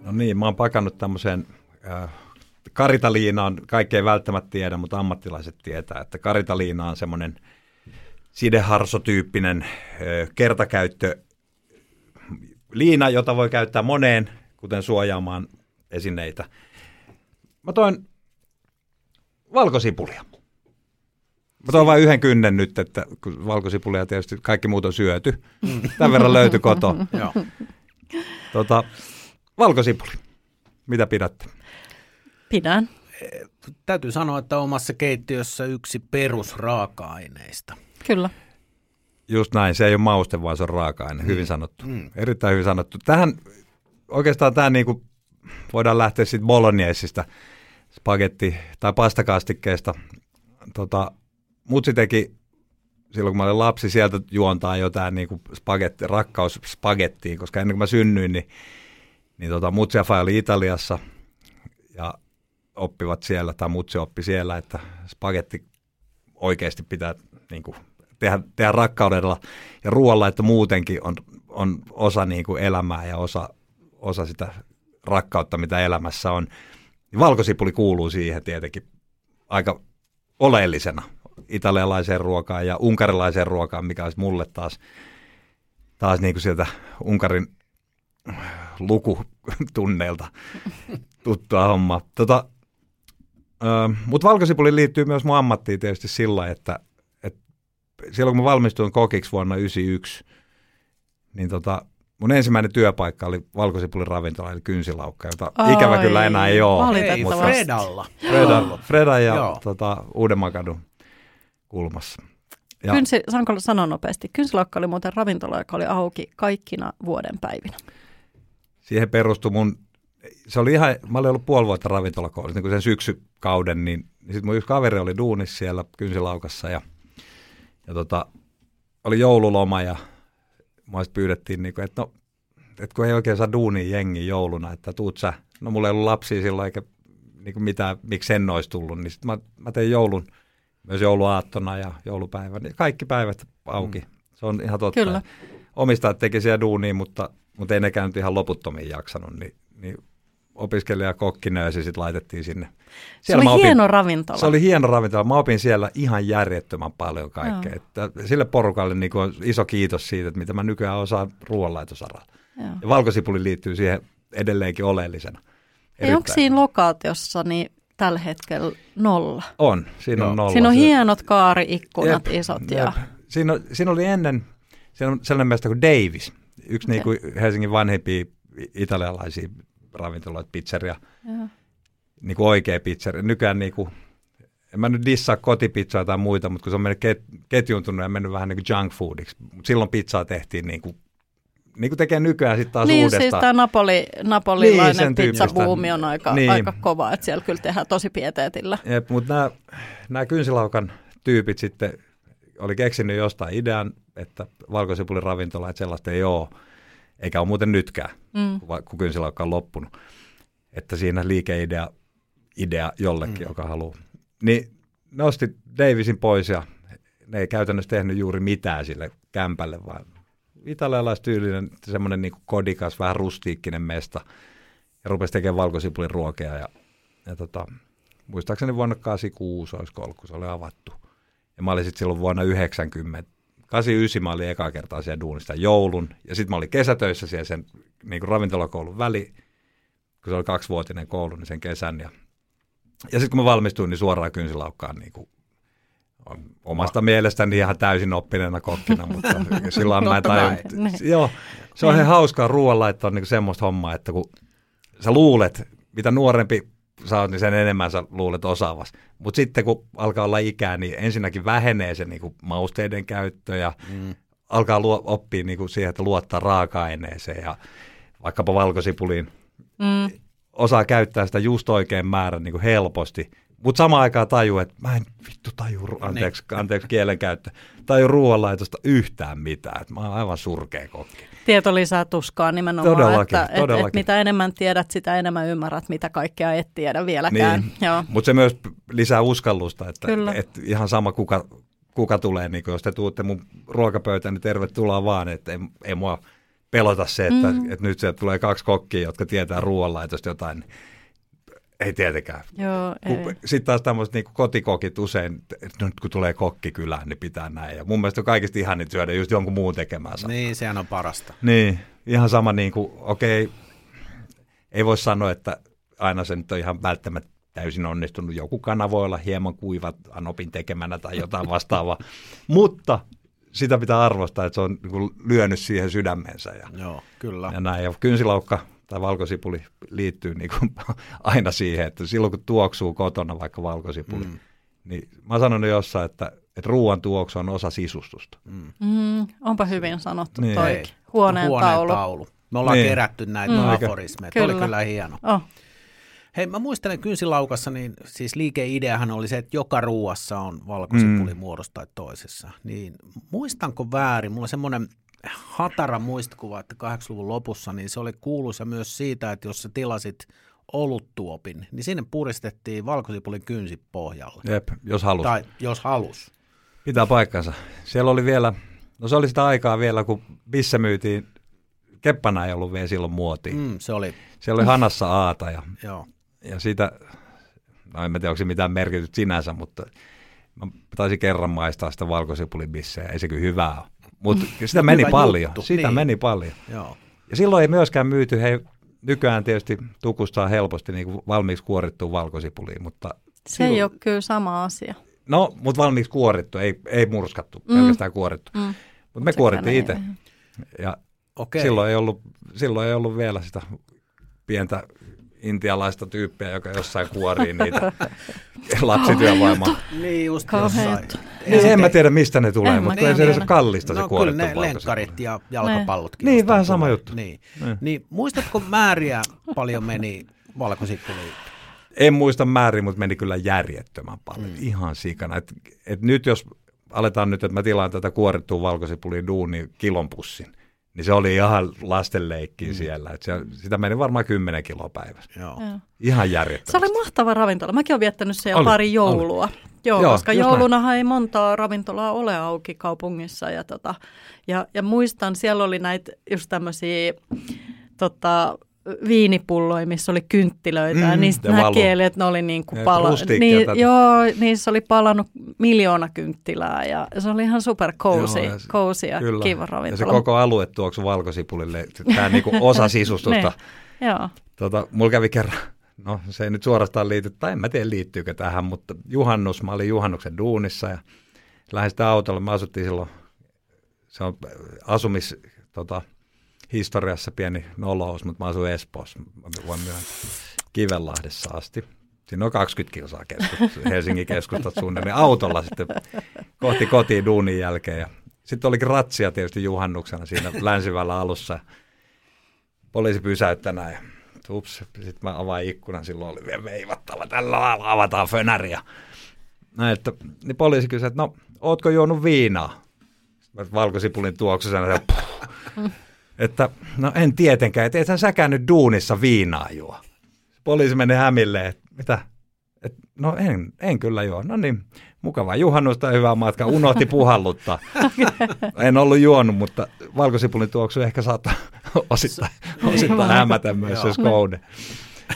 No niin, mä oon pakannut tämmöiseen äh, karitaliina on, kaikki ei välttämättä tiedä, mutta ammattilaiset tietää, että karitaliina on semmoinen sideharsotyyppinen kertakäyttö liina, jota voi käyttää moneen, kuten suojaamaan esineitä. Mä toin valkosipulia. Mä toin vain yhden kynnen nyt, että kun valkosipulia tietysti kaikki muut on syöty. Tämän verran löytyi koto. tota, valkosipuli. Mitä pidätte? Pidän. Täytyy sanoa, että omassa keittiössä yksi perusraaka-aineista. Kyllä. Just näin, se ei ole mauste, vaan se on raaka-aine. Hyvin mm. sanottu. Mm. Erittäin hyvin sanottu. Tähän, oikeastaan tämä niin kuin, voidaan lähteä sitten bolognesista, spagetti- tai pastakastikkeesta. Tota, mutsi teki silloin kun mä olin lapsi, sieltä juontaa jotain niin kuin spagetti, rakkaus spagettiin, koska ennen kuin mä synnyin, niin, niin tota, mutsi ja oli Italiassa oppivat siellä, tai mutsi oppi siellä, että spagetti oikeasti pitää niin kuin, tehdä, tehdä rakkaudella ja ruoalla, että muutenkin on, on osa niin kuin elämää ja osa, osa sitä rakkautta, mitä elämässä on. Valkosipuli kuuluu siihen tietenkin aika oleellisena italialaiseen ruokaan ja unkarilaiseen ruokaan, mikä olisi mulle taas, taas niin kuin sieltä Unkarin lukutunneilta tuttua hommaa. Tota, mutta valkosipuli liittyy myös mun ammattiin tietysti sillä, että, että silloin kun mä valmistuin kokiksi vuonna 1991, niin tota, mun ensimmäinen työpaikka oli valkosipulin ravintola, eli kynsilaukka, jota Ai, ikävä kyllä enää ei ole. Ei, Fredalla. Freda, Freda ja tota, Uudenmakadun kulmassa. Ja. Kynsi, sanonko sanoa nopeasti? Kynsilaukka oli muuten ravintola, joka oli auki kaikkina vuoden päivinä. Siihen perustui mun se oli ihan, mä olin ollut puoli vuotta ravintolakoulussa, niin kuin sen syksykauden, niin, niin sitten mun yksi kaveri oli duunissa siellä kynsilaukassa ja, ja tota, oli joululoma ja mua pyydettiin, niin kuin, että no, että kun ei oikein saa duunia jengi jouluna, että tuut sä, no mulla ei ollut lapsia silloin eikä niin kuin mitään, miksi sen olisi tullut, niin sitten mä, mä tein joulun, myös jouluaattona ja joulupäivän, niin kaikki päivät auki. Mm. Se on ihan totta. Kyllä. Omistajat teki siellä duunia, mutta, mutta ei nekään nyt ihan loputtomiin jaksanut, niin, niin opiskelija kokkinöösi sitten laitettiin sinne. Se oli opin, hieno ravintola. Se oli hieno ravintola. Mä opin siellä ihan järjettömän paljon kaikkea. Että sille porukalle niin on iso kiitos siitä, että mitä mä nykyään osaan ruoanlaitosaralla. Ja valkosipuli liittyy siihen edelleenkin oleellisena. Ja onko siinä lokaatiossa niin tällä hetkellä nolla? On, siinä on nolla. Siinä on hienot kaariikkunat, jep, isot. Ja... Jep. Siinä, siinä oli ennen siinä on sellainen meistä kuin Davis, yksi okay. niin kuin Helsingin vanhempia italialaisia ravintoloita, pizzeria, niin kuin oikea pizzeria. Nykyään niin kuin, en mä nyt dissaa kotipizzaa tai muita, mutta kun se on mennyt ket, ketjuntunut ja mennyt vähän niin kuin junk foodiksi. Mutta silloin pizzaa tehtiin niin kuin niin kuin tekee nykyään sitten taas niin, uudestaan. Niin, siis tämä Napoli, napolilainen niin, pizzabuumi on aika, niin. aika kova, että siellä kyllä tehdään tosi pieteetillä. Jep, mutta nämä, nämä kynsilaukan tyypit sitten oli keksinyt jostain idean, että valkosipulin ravintola, että sellaista ei ole, eikä ole muuten nytkään, mm. kun kynsilaukka on loppunut. Että siinä liikeidea idea jollekin, mm. joka haluaa. Niin nosti Davisin pois ja ne ei käytännössä tehnyt juuri mitään sille kämpälle, vaan italialaistyylinen, semmoinen niin kodikas, vähän rustiikkinen mesta. Ja rupesi tekemään valkosipulin ruokea. Ja, ja tota, muistaakseni vuonna 86 olisi ollut, kun se oli avattu. Ja mä olin sitten silloin vuonna 90, 89 mä olin eka kertaa siellä duunista joulun. Ja sitten mä olin kesätöissä siellä sen niin kuin ravintolakoulun väli, kun se oli kaksivuotinen koulu, niin sen kesän. Ja, ja sitten kun mä valmistuin, niin suoraan kynsilaukkaan niin kuin omasta Va- mielestäni ihan täysin oppineena kokkina, mutta silloin mä en tajun. Joo, se on ihan hauskaa ruoanlaittoa niin semmoista hommaa, että kun sä luulet, mitä nuorempi sä oot, niin sen enemmän sä luulet osaavas. Mutta sitten kun alkaa olla ikää, niin ensinnäkin vähenee se niin kuin mausteiden käyttö ja mm. alkaa luo, oppia niin kuin siihen, että luottaa raaka-aineeseen ja vaikkapa valkosipuliin. Mm. Osaa käyttää sitä just oikein määrän niin kuin helposti – mutta samaan aikaan tajuu, että mä en vittu taju, anteeksi, niin. anteeksi kielenkäyttö, taju ruoanlaitosta yhtään mitään. Että mä oon aivan surkea kokki. Tieto lisää tuskaa nimenomaan, todellakin, että todellakin. Et, et mitä enemmän tiedät, sitä enemmän ymmärrät, mitä kaikkea et tiedä vieläkään. Niin. Mutta se myös lisää uskallusta, että et ihan sama kuka, kuka tulee, niin jos te tuutte mun ruokapöytään, niin tervetuloa vaan, että ei, ei mua pelota se, että, mm. että nyt sieltä tulee kaksi kokkia, jotka tietää ruoanlaitosta jotain, niin ei tietenkään. Joo, ei. Sitten taas tämmöiset niin kotikokit usein, että nyt kun tulee kokki kylään, niin pitää näin. Ja mun mielestä on kaikista ihan syödä just jonkun muun tekemänsä. Niin, sehän on parasta. Niin, ihan sama niin kuin, okei, okay, ei voi sanoa, että aina se nyt on ihan välttämättä täysin onnistunut. Joku kana voi olla hieman kuiva anopin tekemänä tai jotain vastaavaa. Mutta sitä pitää arvostaa, että se on niin kuin lyönyt siihen sydämensä. Ja, Joo, kyllä. Ja näin. Ja kynsilaukka tai valkosipuli liittyy niin kuin aina siihen, että silloin kun tuoksuu kotona vaikka valkosipuli, mm. niin mä sanon jossain, että, että ruoan tuoksu on osa sisustusta. Mm. Mm, onpa hyvin sanottu niin. toi huoneen, huoneen taulu. taulu. Me ollaan niin. kerätty näitä mm. aforismeja. Kyllä. oli kyllä hieno. Oh. Hei, mä muistelen kynsilaukassa, niin siis liikeideahan oli se, että joka ruuassa on valkosipuli mm. muodossa tai toisessa. Niin muistanko väärin? Mulla on semmoinen hatara muistikuva, että 80-luvun lopussa, niin se oli kuuluisa myös siitä, että jos sä tilasit oluttuopin, niin sinne puristettiin valkosipulin kynsi pohjalle. Jep, jos halus. Tai jos halus. Pitää paikkansa. Siellä oli vielä, no se oli sitä aikaa vielä, kun missä myytiin, keppana ei ollut vielä silloin muotiin. Mm, se oli. Siellä oli hanassa aata ja, Joo. ja siitä, no en tiedä, onko se mitään merkitystä sinänsä, mutta mä taisin kerran maistaa sitä valkosipulin bissejä, ei se kyllä hyvää ole. Mutta sitä meni paljon. Juttu. Sitä niin. meni paljon. Joo. Ja silloin ei myöskään myyty, hei, nykyään tietysti tukustaa helposti niin kuin valmiiksi kuorittua valkosipuliin, mutta... Se silloin... ei ole kyllä sama asia. No, mutta valmiiksi kuorittu, ei, ei murskattu, mm. pelkästään kuorittu. Mm. Mutta me kuorittiin itse. Ja okay. silloin, ei ollut, silloin ei ollut vielä sitä pientä intialaista tyyppiä, joka jossain kuorii niitä lapsityövoimaa. niin, just jossain. Niin, en mä tiedä, mistä ne tulee, en mutta ei se edes kallista no, se kuorittu kyllä ne lenkkarit ja jalkapallotkin. Niin, vähän sama juttu. Niin. niin. niin. muistatko määriä paljon meni valkosippuliin? En muista määriä, mutta meni kyllä järjettömän paljon. Mm. Ihan sikana. Et, et nyt jos aletaan nyt, että mä tilaan tätä kuorittua valkosipuliin duuni kilon pussin, Niin se oli ihan lastenleikkiä mm. siellä. Et se, sitä meni varmaan 10 kiloa päivässä. Joo. Joo. Ihan järjettömästi. Se oli mahtava ravintola. Mäkin olen viettänyt siellä Oli, pari joulua. Joo, Joo, koska joulunahan ei montaa ravintolaa ole auki kaupungissa. Ja, tota, ja, ja muistan, siellä oli näitä just tämmöisiä tota, viinipulloja, missä oli kynttilöitä. Mm, ja Mm, niistä ja näki, että ne oli niin kuin Ja pala- niin, tätä. Joo, niissä oli palannut miljoona kynttilää ja se oli ihan super cozy, Joo, ja se- cozy ja Kyllä. kiva Ja se ravintola. koko alue tuoksu valkosipulille. Tämä niinku osa sisustusta. Niin. Joo. tota, mulla kävi kerran, no se ei nyt suorastaan liity, tai en mä tiedä liittyykö tähän, mutta juhannus, mä olin juhannuksen duunissa ja lähdin sitä autolla, me asuttiin silloin, se on asumis, tota, historiassa pieni nolous, mutta mä asuin Espoossa, mä voin myöntää, Kivenlahdessa asti. Siinä on 20 kilsaa keskusta, Helsingin keskustat suunnilleen autolla sitten kohti kotiin duunin jälkeen. Ja sitten olikin ratsia tietysti juhannuksena siinä länsivällä alussa. Poliisi pysäyttää näin. Ups, sitten mä avaan ikkunan, silloin oli vielä veivattava, tällä lailla avataan fönäriä. Näin, että, niin poliisi kysyi, että no, ootko juonut viinaa? Mä valkosipulin tuoksusena, ja puh. Että no en tietenkään, että ethän säkään nyt duunissa viinaa juo. Poliisi meni hämille, että mitä? Et, no en, en kyllä juo. No niin, mukavaa juhannusta ja hyvää matkaa. Unohti puhalluttaa. En ollut juonut, mutta valkosipulin tuoksu ehkä saattaa osittain, osittain hämätä myös se skoude.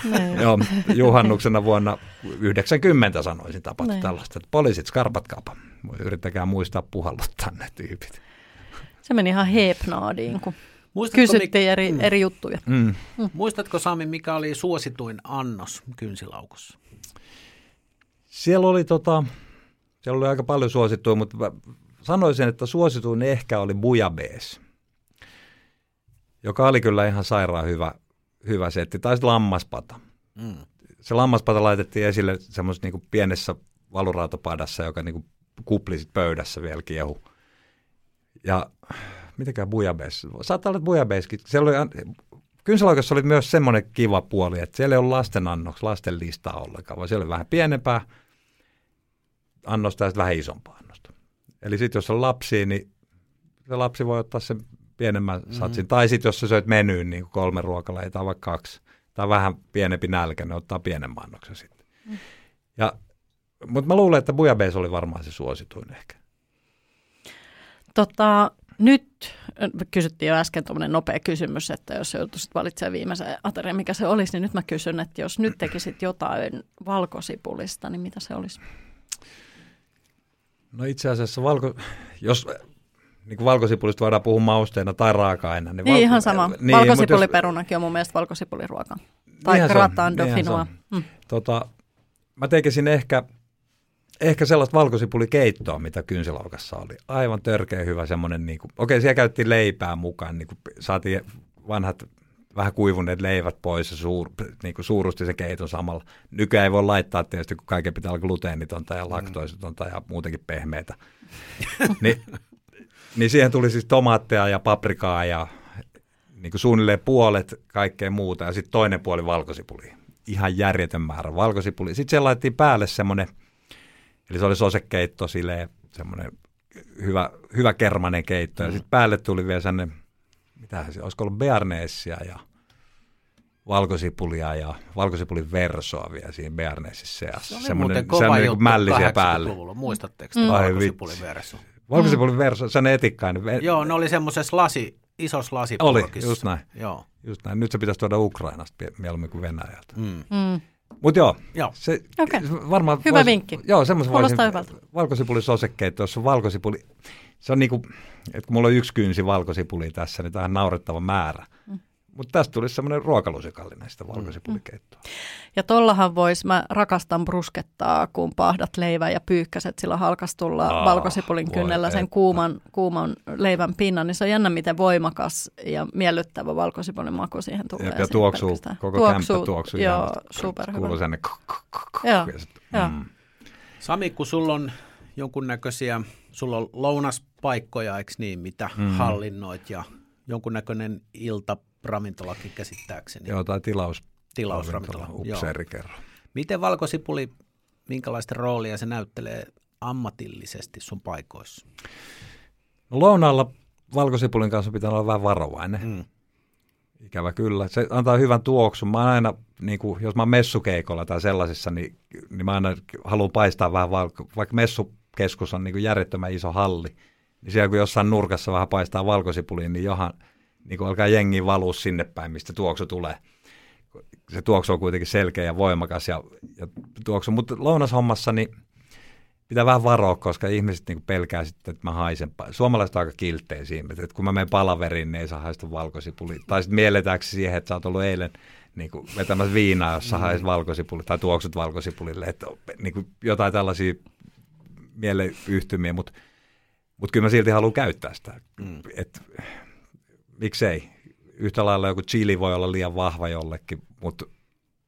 Niin. Joo, juhannuksena vuonna 90 sanoisin tapahtui Niin. tällaista, että poliisit skarpatkaapa. Yrittäkää muistaa puhalluttaa ne tyypit. Se meni ihan hepnaadiin, kun Muistatko, kysyttiin eri, Mm. eri juttuja. Mm. Muistatko Sami, mikä oli suosituin annos kynsilaukussa? Siellä oli, tota, siellä oli aika paljon suosittuja, mutta sanoisin, että suosituin ehkä oli bujabees, joka oli kyllä ihan sairaan hyvä, hyvä setti. Tai sitten lammaspata. Mm. Se lammaspata laitettiin esille semmoisessa niin pienessä valuraatopadassa, joka niin kupli sit pöydässä vielä kiehu. Ja mitäkään bujabees? Saattaa olla, että bujabeeskin. Siellä oli, Kynsilaukassa oli myös semmoinen kiva puoli, että siellä ei ollut lasten annoksi, lasten listaa ollenkaan, vaan siellä oli vähän pienempää annosta ja sitten vähän isompaa annosta. Eli sitten jos on lapsi, niin se lapsi voi ottaa sen pienemmän mm-hmm. satsin. Tai sitten jos sä söit menyyn niin kolme ruokalajia tai vaikka kaksi, tai vähän pienempi nälkä, ne ottaa pienemmän annoksen sitten. Mm. Ja, mutta mä luulen, että bujabees oli varmaan se suosituin ehkä. Tota, nyt kysyttiin jo äsken tuommoinen nopea kysymys, että jos joutuisit valitsemaan viimeisen aterian, mikä se olisi, niin nyt mä kysyn, että jos nyt tekisit jotain valkosipulista, niin mitä se olisi? No itse asiassa valko, jos niin kuin valkosipulista voidaan puhua mausteena tai raaka-aineena. Niin, niin ihan sama. Niin, Valkosipuliperunakin on mun mielestä valkosipuliruoka. Tai dauphinois. on. Mm. Tota, mä tekisin ehkä, ehkä sellaista valkosipulikeittoa, mitä kynsilaukassa oli. Aivan törkeä hyvä semmoinen, niin kuin, okei siellä käytettiin leipää mukaan, niin kuin saatiin vanhat vähän kuivuneet leivät pois ja suur, niin kuin suurusti sen keiton samalla. Nykyään ei voi laittaa tietysti, kun kaiken pitää olla gluteenitonta ja laktoisitonta ja muutenkin pehmeitä. niin, niin siihen tuli siis tomaatteja ja paprikaa ja niin kuin suunnilleen puolet kaikkea muuta ja sitten toinen puoli valkosipuli. Ihan järjetön määrä valkosipuli. Sitten siellä laitettiin päälle semmoinen, eli se oli sosekeitto silleen, semmoinen hyvä, hyvä kermanen keitto. Ja sitten päälle tuli vielä semmoinen, mitä se, olisiko ollut bearnaisea ja valkosipulia ja valkosipulin versoa vielä siinä bearnaisissa seassa. Se oli Semmoinen- muuten kova semmoinen juttu niin mällisiä päälle. 80-luvulla. Muistatteko Mm. mm. Valkosipulin versu? Valkosipulin verso, se on etikkainen. Joo, ne oli semmoisessa lasi, isossa Oli, lasipurkissa. just näin. Joo. Just näin. Nyt se pitäisi tuoda Ukrainasta mieluummin kuin Venäjältä. Mm. Mm. Mutta joo, Joo. se se varmaan Hyvä vinkki. Joo, semmoisen voisin. Kuulostaa hyvältä. Valkosipulisosekkeitto, jos on valkosipuli. Se on niinku, että kun mulla on yksi kynsi valkosipuli tässä, niin tämä on naurettava määrä. Mm. Mutta tästä tulisi semmoinen ruokalusikallinen sitä valkosipulikeittoa. Ja tollahan voisi, mä rakastan bruskettaa, kun pahdat leivän ja pyykkäset sillä halkastulla Aa, valkosipulin kynnellä sen kuuman, kuuman leivän pinnan, niin se on jännä, miten voimakas ja miellyttävä valkosipulin maku siihen tulee. Ja, ja tuoksuu, pelkästään. koko kämppä tuoksuu. Joo, superhyvä. Kuuluu Joo, joo. mm. Sami, kun sulla on jonkunnäköisiä, sulla on lounaspaikkoja, eikö niin, mitä mm. hallinnoit ja jonkunnäköinen iltaravintolakin käsittääkseni. Joo, tai tilaus. Tilausravintola, joo. Upseeri kerro. Miten valkosipuli, minkälaista roolia se näyttelee ammatillisesti sun paikoissa? No lounaalla valkosipulin kanssa pitää olla vähän varovainen. Mm. Ikävä kyllä. Se antaa hyvän tuoksun. Mä aina, niin kuin, jos mä oon messukeikolla tai sellaisissa, niin, niin mä aina haluan paistaa vähän valko, vaikka messukeskus on niin kuin järjettömän iso halli, niin siellä kun jossain nurkassa vähän paistaa valkosipuliin, niin johan niin kuin alkaa jengi valua sinne päin, mistä tuoksu tulee. Se tuoksu on kuitenkin selkeä ja voimakas ja, ja tuoksu, mutta lounashommassa niin pitää vähän varoa, koska ihmiset niin pelkää sitten, että mä haisen. Suomalaiset on aika kilttejä siinä, että kun mä menen palaveriin, niin ei saa haista valkosipuli. Tai sitten mielletäänkö siihen, että sä oot ollut eilen niin kuin vetämässä viinaa, jos sä haiset valkosipuli tai tuoksut valkosipulille. Että niin kuin jotain tällaisia mieleyhtymiä, mutta mut kyllä mä silti haluan käyttää sitä. Mm. Et, miksei? Yhtä lailla joku chili voi olla liian vahva jollekin, mutta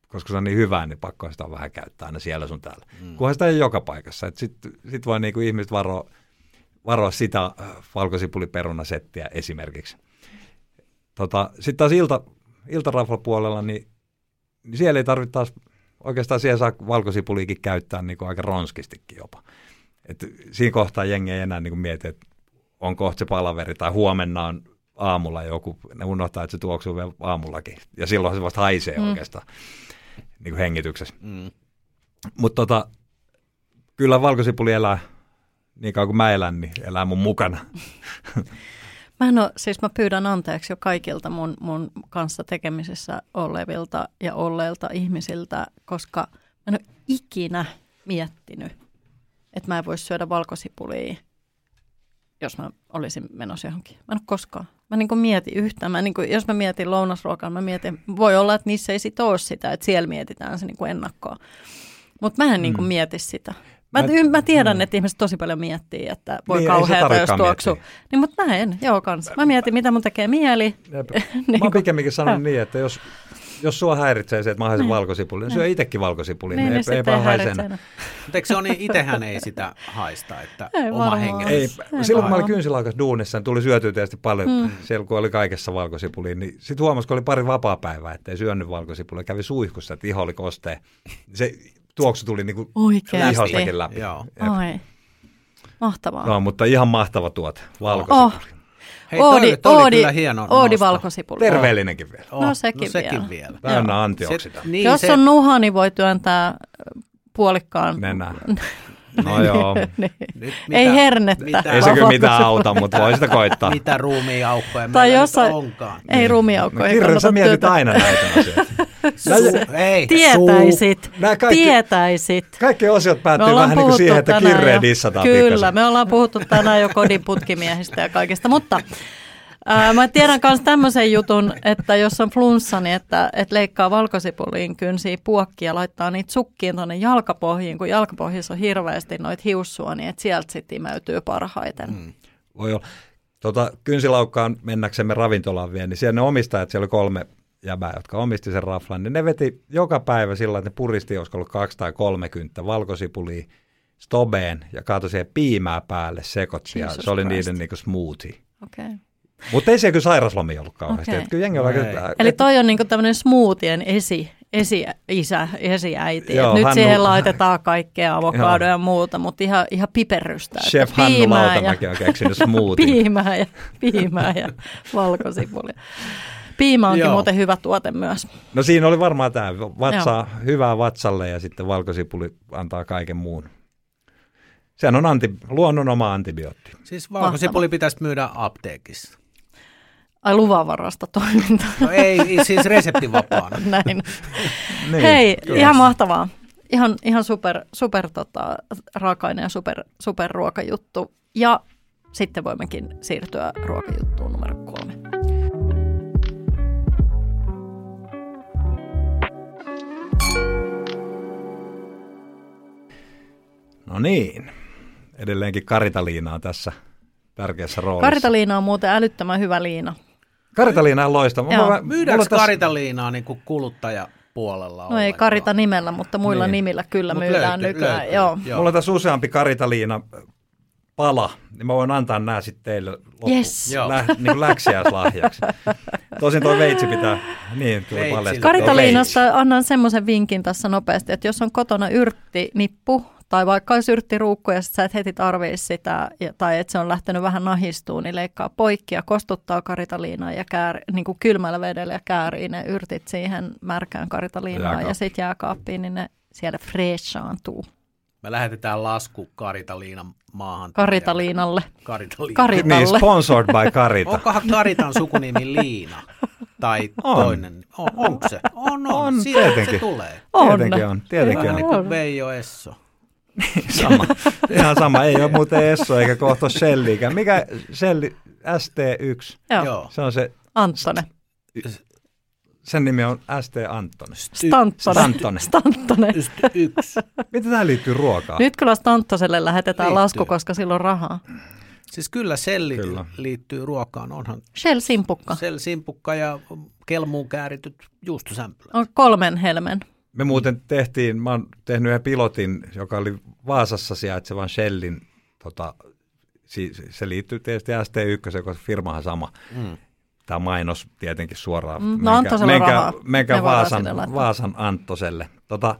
koska se on niin hyvää, niin pakko sitä vähän käyttää aina siellä sun täällä. Mm. Kunhan sitä ei joka paikassa. Sitten sit voi niinku ihmiset varoa, varoa sitä äh, valkosipuliperunasettiä esimerkiksi. Tota, Sitten taas ilta, iltaraflapuolella, niin, niin siellä ei tarvitse taas, oikeastaan siellä saa valkosipuliikin käyttää niin kuin aika ronskistikin jopa. Et siinä kohtaa jengi ei enää niin kuin mieti, että on kohta se palaveri tai huomenna on aamulla joku, ne unohtaa, että se tuoksuu vielä aamullakin. Ja silloin se vasta haisee mm. oikeastaan niin kuin hengityksessä. Mm. Mutta tota, kyllä valkosipuli elää niin kauan kuin mä elän, niin elää mun mukana. Mä en ole, siis mä pyydän anteeksi jo kaikilta mun, mun kanssa tekemisissä olevilta ja olleilta ihmisiltä, koska mä en ole ikinä miettinyt, että mä en voisi syödä valkosipulia, jos mä olisin menossa johonkin. Mä en ole koskaan. Mä niin kuin mietin yhtään. Mä niin kuin, jos mä mietin lounasruokaa, mä mietin, voi olla, että niissä ei sit ole sitä, että siellä mietitään se niin kuin ennakkoa. Mutta mä en niin kuin mm. mieti sitä. Mä, mä, mä tiedän, mm. että ihmiset tosi paljon miettii, että voi niin, kauheata, jos tuoksu. Niin, mutta mä en, joo kans. Mä mietin, mitä mun tekee mieli. niin mä oon pikemminkin sanonut niin, että jos, jos sua häiritsee se, että mä haisen niin. valkosipulin, niin syö niin. itsekin valkosipulin, niin, niin, niin ei, haise enää. Mutta eikö se ole niin, itsehän ei sitä haista, että ei oma hengen. Ei, silloin kun mä olin kynsilaukas duunissa, niin tuli syötyä tietysti paljon, mm. siellä kun oli kaikessa valkosipuliin, niin sitten huomasi, kun oli pari vapaa-päivää, että ei syönyt valkosipulia, kävi suihkussa, että iho oli kostea. Se tuoksu tuli niinku ihostakin läpi. Joo. Ai. Mahtavaa. No, mutta ihan mahtava tuote, valkosipuli. Oh. Hei, Oodi, toi, toi Oodi, kyllä hieno Oodi nosto. valkosipuli. Terveellinenkin vielä. Oh, no sekin, no, sekin vielä. vielä. Täynnä antioksidantti. Niin, Jos se... on nuha, niin voi työntää puolikkaan. Nenä. No joo. niin. Nyt mitä, Ei hernettä. Mitä, ei se kyllä mitään auta, mutta voi sitä koittaa. Mitä ruumiaukkoja tai meillä jossain, onkaan. Ei niin. ruumiaukkoja. No, Kirre, sä mietit työtä. aina näitä asioita. Su- ei, tietäisit, kaikki, tietäisit. Kaikki osiot päättyy vähän niin kuin siihen, että kirreen dissataan Kyllä, pikkasen. me ollaan puhuttu tänään jo kodin putkimiehistä ja kaikesta, mutta Ää, mä tiedän myös tämmöisen jutun, että jos on flunssa, niin että, että leikkaa valkosipuliin kynsiä puokkia ja laittaa niitä sukkiin tuonne jalkapohjiin, kun jalkapohjissa on hirveästi noita hiussua, niin että sieltä sitten imeytyy parhaiten. Mm. Voi olla. Tota, kynsilaukkaan mennäksemme ravintolaan vielä, niin siellä ne omistajat, siellä oli kolme jäbää, jotka omisti sen raflan, niin ne veti joka päivä sillä että ne puristi, olisiko ollut kaksi tai kynttä valkosipulia stobeen ja kaatoi siihen piimää päälle, sekoitti ja se oli Christ. niiden niinku smoothie. Okay. Mutta ei siellä kyllä sairaslomia ollut kauheasti. Okay. Kyllä jengi on aika, Eli toi on niinku tämmöinen smoothien esi, esi-isä, esi-äiti. Joo, nyt Hannu, siihen laitetaan kaikkea avokadoa ja muuta, mutta ihan, ihan piperrystä. Chef Hannu Lautamäki on keksinyt smoothie. piimää ja, piimää ja valkosipulia. Piima onkin Joo. muuten hyvä tuote myös. No siinä oli varmaan tämä vatsa, hyvää vatsalle ja sitten valkosipuli antaa kaiken muun. Sehän on anti, luonnon oma antibiootti. Siis valkosipuli pitäisi myydä apteekissa. Ai luvanvarasta toimintaa. No ei, siis reseptivapaana. Näin. niin, Hei, kyllä. ihan mahtavaa. Ihan, ihan super, super tota, raaka ja super, super ruokajuttu. Ja sitten voimmekin siirtyä ruokajuttuun numero kolme. No niin, edelleenkin Karitaliina on tässä tärkeässä roolissa. Karitaliina on muuten älyttömän hyvä liina. Karitaliina on loistava. Joo. Myydäänkö tässä... Karitaliinaa niin kuin kuluttajapuolella? No ei Karita nimellä, mutta muilla niin. nimillä kyllä Mut myydään löytyy, nykyään. Löytyy. Joo. Joo. Mulla on tässä useampi Karitaliina pala, niin mä voin antaa nämä sitten teille loppu, yes. lä, niin läksiäislahjaksi. Tosin tuo veitsi pitää, niin tuli Karitaliinasta annan semmoisen vinkin tässä nopeasti, että jos on kotona yrtti, nippu Tai vaikka olisi yrttiruukku ja sit sä et heti tarvii sitä, ja, tai että se on lähtenyt vähän nahistuun, niin leikkaa poikki ja kostuttaa karitaliinaa ja käär, niin kuin kylmällä vedellä ja käärii ne yrtit siihen märkään karitaliinaan ja Jääkaappiin. sitten jääkaappiin, niin ne siellä freshaantuu. Me lähetetään lasku Karitaliinan maahan. Karitaliinalle. Karitaliina. Karitalle. Niin, sponsored by Karita. Onkohan Karitan sukunimi Liina? Tai On. toinen? On, onko se? On, on. On, Siitä se tietenkin. tulee. On. Tietenkin on, tietenkin Vähän on. niin kuin Veijo Esso. Sama. Ihan sama, ei ole muuten Esso eikä kohta Shellikään. Mikä Shelli? ST1. Joo. Se on se, Anttonen. Sen nimi on ST Anttonen. Stanttonen. Stanttonen. Yksi. Miten tähän liittyy ruokaan? Nyt kyllä Stanttoselle lähetetään Liittyy. lasku, koska sillä on rahaa. Siis kyllä selli Kyllä. liittyy ruokaan. Onhan Shell Simpukka. sel simpukka ja kelmuun käärityt juustosämpylät. On kolmen helmen. Me muuten tehtiin, mä oon tehnyt yhden pilotin, joka oli Vaasassa sijaitsevan Shellin, tota, se liittyy tietysti ST1, joka firmahan sama. Mm. Tämä mainos tietenkin suoraan. Mm, no Anttosella menkää, rahaa. menkää Vaasan. Vaasan Anttoselle. Tota,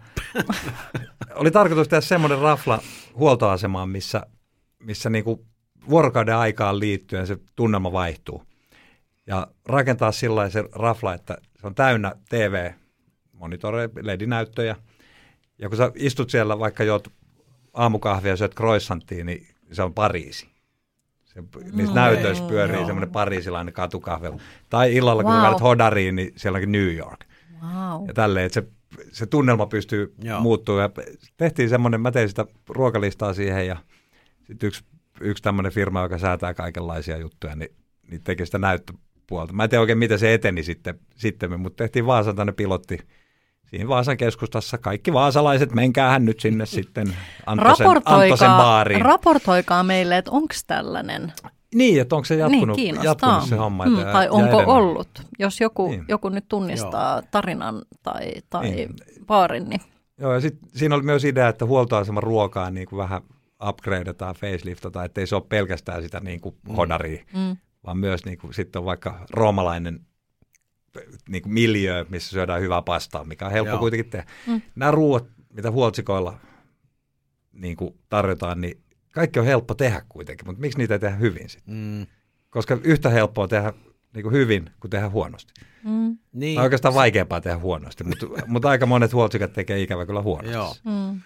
oli tarkoitus tehdä semmoinen rafla huoltoasemaan, missä, missä niinku vuorokauden aikaan liittyen se tunnelma vaihtuu. Ja rakentaa sillä se rafla, että se on täynnä TV, monitoreja, LED-näyttöjä. Ja kun sä istut siellä, vaikka juot aamukahvia ja syöt niin se on Pariisi. Se, niissä Mm. näytöissä pyörii Joo. semmoinen pariisilainen katukahvelu. Tai illalla, kun Wow. wow. lähdet Hodariin, niin siellä onkin New York. Wow. Ja tälleen, että se, se tunnelma pystyy Joo. muuttumaan. Ja tehtiin semmoinen, mä tein sitä ruokalistaa siihen ja sitten yksi, yksi tämmöinen firma, joka säätää kaikenlaisia juttuja, niin, niin teki sitä näyttöpuolta. Mä en tiedä oikein, miten se eteni sitten, sitten mutta tehtiin Vaasan tänne pilotti. Siinä Vaasan keskustassa kaikki vaasalaiset, menkäähän nyt sinne sitten Antosen, baariin. raportoikaa meille, että onko tällainen. niin, että onko se jatkunut, niin, kiinnostaa. jatkunut se homma. Mm, että- tai ja onko edennyt. ollut. Jos joku, Niin. joku nyt tunnistaa tarinan tai, tai Niin. baarin, niin Joo, ja sit, siinä oli myös idea, että huoltoaseman ruokaa niin kuin vähän upgradeataan, faceliftataan, ettei se ole pelkästään sitä niin kuin hodaria, mm, vaan myös niin kuin, sitten on vaikka roomalainen niin kuin miljö, missä syödään hyvää pastaa, mikä on helppo Joo. kuitenkin tehdä. Mm. Nämä ruuat, mitä huoltsikoilla niin kuin tarjotaan, niin kaikki on helppo tehdä kuitenkin, mutta miksi niitä ei tehdä hyvin sitten? Mm. Koska yhtä helppoa tehdä niin kuin hyvin kuin tehdä huonosti. mm, Niin. Tai oikeastaan vaikeampaa tehdä huonosti, mutta, mutta aika monet huoltsikat tekee ikävä kyllä huonosti. Joo, mm.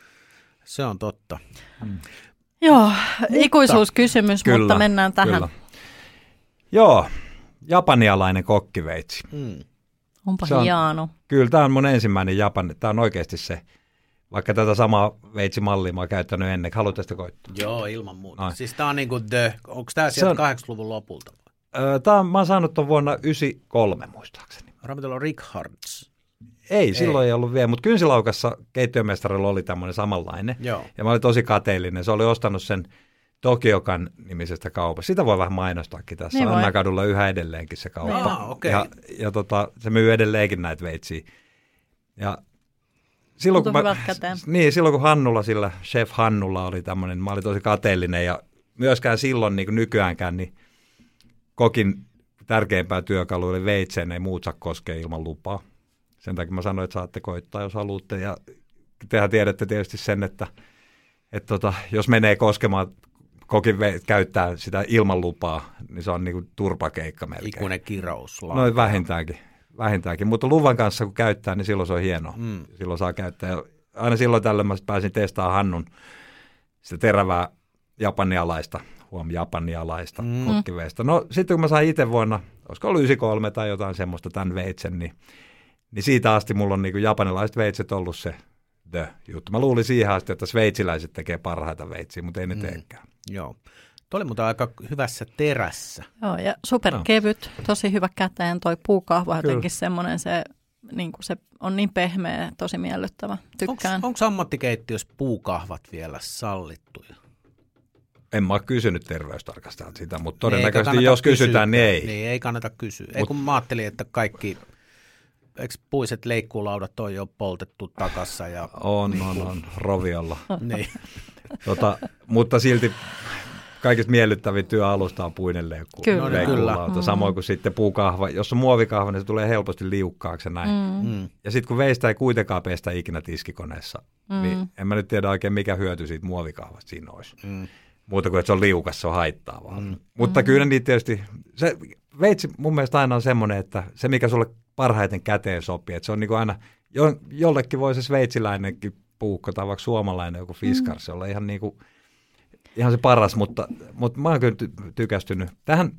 se on totta. Joo, ikuisuuskysymys, Kyllä, mutta mennään tähän. Kyllä. Joo, japanialainen kokkiveitsi. Mm. Onpa Se on- hieno. Kyllä tämä on mun ensimmäinen Japani. Tämä on oikeasti se, vaikka tätä samaa veitsimallia mä oon käyttänyt ennen. Haluatte sitä koittaa? Joo, ilman muuta. Ai. Siis tää on niinku the, onko tää Se sieltä on- 80-luvun lopulta? Öö, Tämä on, mä oon saanut ton vuonna 93 muistaakseni. Ravintola Richards. Ei, silloin ei ollut vielä, mutta kynsilaukassa keittiömestarilla oli tämmöinen samanlainen. Joo. Ja mä olin tosi kateellinen. Se oli ostanut sen Tokiokan nimisestä kaupasta. Sitä voi vähän mainostaakin tässä. Niin. Annakadulla yhä edelleenkin se kauppa. Aa, okei. Ja, ja tota, se myy edelleenkin näitä veitsiä. Ja silloin kun, mä, niin, silloin kun Hannulla, sillä chef Hannulla oli tämmöinen, mä olin tosi kateellinen ja myöskään silloin niin kuin nykyäänkään, niin kokin tärkeimpää työkalu oli veitseen, ei muut saa koskea ilman lupaa. Sen takia mä sanoin, että saatte koittaa, jos haluatte. Ja tehän tiedätte tietysti sen, että, että tota, jos menee koskemaan kokin ve- käyttää sitä ilman lupaa, niin se on niin kuin turpakeikka melkein. Ikuinen kirous. Noin vähintäänkin, vähintäänkin. Mutta luvan kanssa kun käyttää, niin silloin se on hienoa. Mm. Silloin saa käyttää. Ja aina silloin tällöin mä pääsin testaamaan Hannun sitä terävää japanialaista, huom japanialaista mm. kokkiveistä. No sitten kun mä sain itse vuonna, olisiko ollut 93 tai jotain semmoista tämän veitsen, niin, niin siitä asti mulla on niin kuin japanilaiset veitset ollut se the juttu. Mä luulin siihen asti, että sveitsiläiset tekee parhaita veitsiä, mutta ei ne Mm. teekään. Joo. Tuo oli muuten aika hyvässä terässä. Joo, ja superkevyt, tosi hyvä käteen. Toi puukahva Kyllä. jotenkin semmoinen, se, niin kuin se on niin pehmeä, tosi miellyttävä. Tykkään. Onko ammattikeittiössä puukahvat vielä sallittuja? En mä ole kysynyt terveystarkastajalta sitä, mutta Niin, todennäköisesti jos kysytään, niin kysyä? ei. Niin, ei kannata kysyä. Ei Mut- kun mä ajattelin, että kaikki, eikö puiset leikkuulaudat on jo poltettu takassa ja On, on, on, roviolla. niin. Tota, mutta silti kaikista miellyttävin työalusta on puinen leikku. Kyllä. No, kyllä. Mm. Samoin kuin sitten puukahva. Jos on muovikahva, niin se tulee helposti liukkaaksi ja näin. Mm. Mm. Ja sitten kun veistä ei kuitenkaan pestä ikinä tiskikoneessa, mm. niin en mä nyt tiedä oikein mikä hyöty siitä muovikahvasta siinä olisi. Mm. Muuta kuin, että se on liukas, se on haittavaa. Mm. Mutta mm. kyllä niitä tietysti, se veitsi mun mielestä aina on semmoinen, että se mikä sulle parhaiten käteen sopii, että se on niin kuin aina, jo, jollekin voi se sveitsiläinenkin puukko tai vaikka suomalainen joku fiskars mm. olla ihan niin kuin, ihan se paras, mutta, mutta mä oon kyllä ty- tykästynyt. Tähän,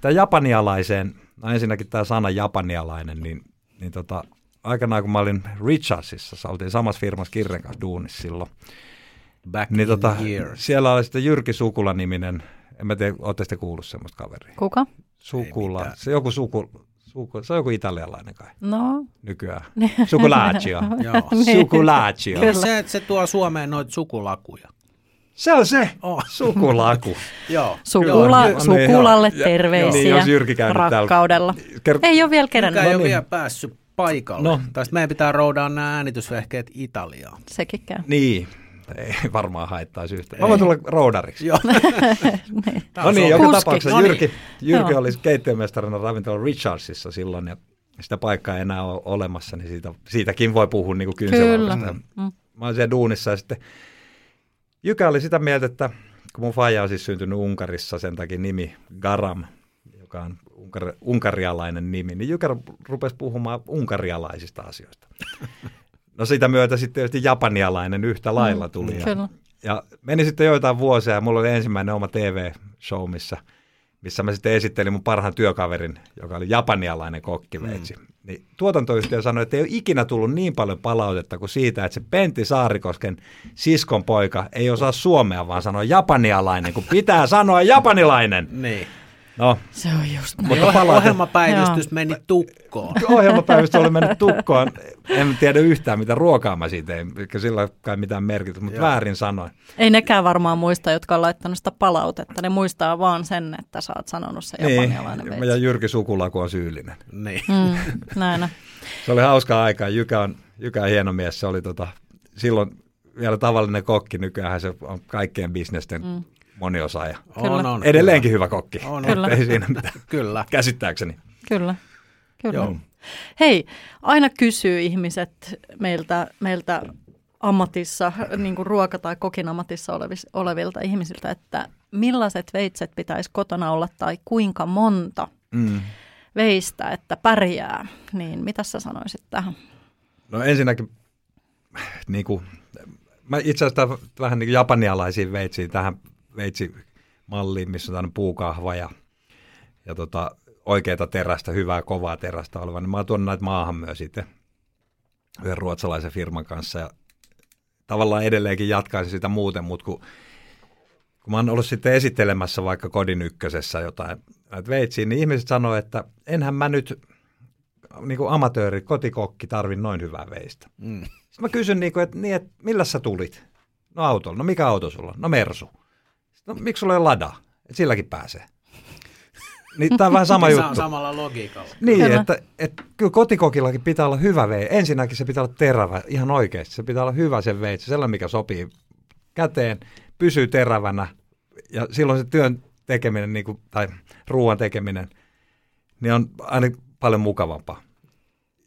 tämä japanialaiseen, no ensinnäkin tämä sana japanialainen, niin, niin tota, aikanaan kun mä olin Richardsissa, oltiin samassa firmassa Kirren kanssa duunissa silloin, Back niin in tota, years. siellä oli sitten Jyrki Sukula-niminen, en mä tiedä, ootte sitten kuullut semmoista kaveria. Kuka? Sukula, se, joku suku, suku, se on joku italialainen kai No, nykyään. Sukulaccio. Joo. Sukulaccio. Kyllä. Se, että se tuo Suomeen noita sukulakuja. Se on se, Oh. sukulaku. Joo. sukula, Joo, niin, sukulalle terveisiä Niin, jos Jyrki rakkaudella. Ker- Ei ole vielä Mikä kerännyt. ei ole niin. vielä päässyt paikalle. No. Tai sitten meidän pitää roudaa nämä äänitysvehkeet Italiaan. Sekin käy. Niin, ei varmaan haittaisi yhtään. Mä voin tulla roudariksi. Joo. No niin, joka Kuski. tapauksessa No niin. Jyrki, Jyrki oli keittiömestarina ravintola Richardsissa silloin ja sitä paikkaa ei enää ole olemassa, niin siitä, siitäkin voi puhua niin kuin Kyllä. Mm. Mä olin siellä duunissa ja sitten Jykä oli sitä mieltä, että kun mun faija on siis syntynyt Unkarissa, sen takia nimi Garam, joka on unkar, unkarialainen nimi, niin Jykä rupesi puhumaan unkarialaisista asioista. No sitä myötä sitten tietysti japanialainen yhtä lailla tuli. Ja, Kyllä. ja meni sitten joitain vuosia ja mulla oli ensimmäinen oma TV-show, missä, missä mä sitten esittelin mun parhaan työkaverin, joka oli japanialainen kokkiveitsi. Mm. Niin tuotantoyhtiö sanoi, että ei ole ikinä tullut niin paljon palautetta kuin siitä, että se Pentti Saarikosken siskon poika ei osaa suomea, vaan sanoo japanialainen, kun pitää sanoa japanilainen. Niin. No, Se on just näin. mutta palaute, Ohjelmapäivystys meni tukkoon. ohjelmapäivästä oli mennyt tukkoon. En tiedä yhtään, mitä ruokaa mä siitä tein, eikä sillä kai mitään merkitystä, mutta Joo. väärin sanoin. Ei nekään varmaan muista, jotka on laittanut sitä palautetta. Ne muistaa vaan sen, että sä oot sanonut se Niin, ja veitsi. Jyrki Sukulaku on syyllinen. Niin. Mm, näin on. Se oli hauskaa aikaa. Jykä on, Jykä on hieno mies. Se oli tota, silloin vielä tavallinen kokki. Nykyään se on kaikkien bisnesten mm. Moniosaaja. Kyllä. On, on. Edelleenkin hyvä kokki. On, Kyllä. Ei siinä mitään. Kyllä. Käsittääkseni. Kyllä. Kyllä. Joo. Hei, aina kysyy ihmiset meiltä, meiltä ammatissa, niin kuin ruoka- tai kokin ammatissa olevis, olevilta ihmisiltä, että millaiset veitset pitäisi kotona olla tai kuinka monta Mm. veistä, että pärjää. Niin mitä sä sanoisit tähän? No ensinnäkin, niin kuin, mä itse asiassa vähän niin kuin japanialaisiin veitsiin, tähän veitsimalliin, missä on tämmöinen puukahva ja, ja tota, oikeita terästä, hyvää kovaa terästä oleva, niin mä oon tuonut näitä maahan myös sitten yhden ruotsalaisen firman kanssa ja tavallaan edelleenkin jatkaisin sitä muuten, mutta kun, kun mä oon ollut sitten esittelemässä vaikka kodin ykkösessä jotain näitä veitsiä, niin ihmiset sanoo, että enhän mä nyt niin kuin amatööri, kotikokki tarvin noin hyvää veistä. Mm. Sitten mä kysyn, niin kuin, että, niin, että millä sä tulit? No autolla. No mikä auto sulla on? No Mersu. No miksi sulla ei ole lada? Että silläkin pääsee. Niin tämä on vähän sama Sa- juttu. samalla logiikalla. Niin, Kyllä. että, että kyllä kotikokillakin pitää olla hyvä vei. Ensinnäkin se pitää olla terävä, ihan oikeasti. Se pitää olla hyvä se veitsi, sellainen mikä sopii käteen, pysyy terävänä ja silloin se työn tekeminen niin kuin, tai ruoan tekeminen niin on aina paljon mukavampaa.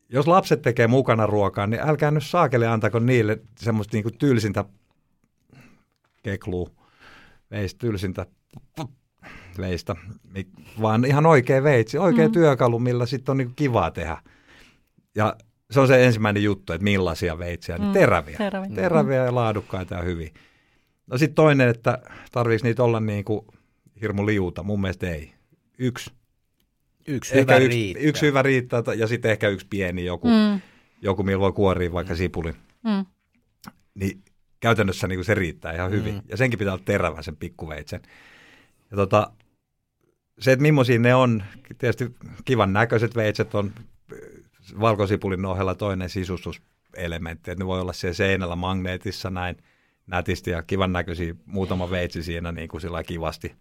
Jos lapset tekee mukana ruokaa, niin älkää nyt saakele antako niille semmoista niin kuin tylsintä kekluu, veistä, tylsintä veistä, vaan ihan oikea veitsi, oikea mm. työkalu, millä sitten on niin kivaa tehdä. Ja se on se ensimmäinen juttu, että millaisia veitsiä, niin Mm, teräviä. teräviä. Teräviä ja laadukkaita ja hyviä. No sitten toinen, että tarviiko niitä olla niin kuin hirmu liuta? Mun mielestä ei. Yksi. Yksi ehkä hyvä yksi, riittää. yksi hyvä riittää ja sitten ehkä yksi pieni joku, mm. Mm, joku millä voi kuoria vaikka sipulin. mm, Niin käytännössä niin kuin se riittää ihan hyvin. Mm. Ja senkin pitää olla terävä sen pikkuveitsen. Ja tota, se, että millaisia ne on, tietysti kivan näköiset veitset on valkosipulin ohella toinen sisustuselementti, että ne voi olla siellä seinällä magneetissa näin nätisti ja kivan näköisiä muutama veitsi siinä niin kuin sillä kivasti.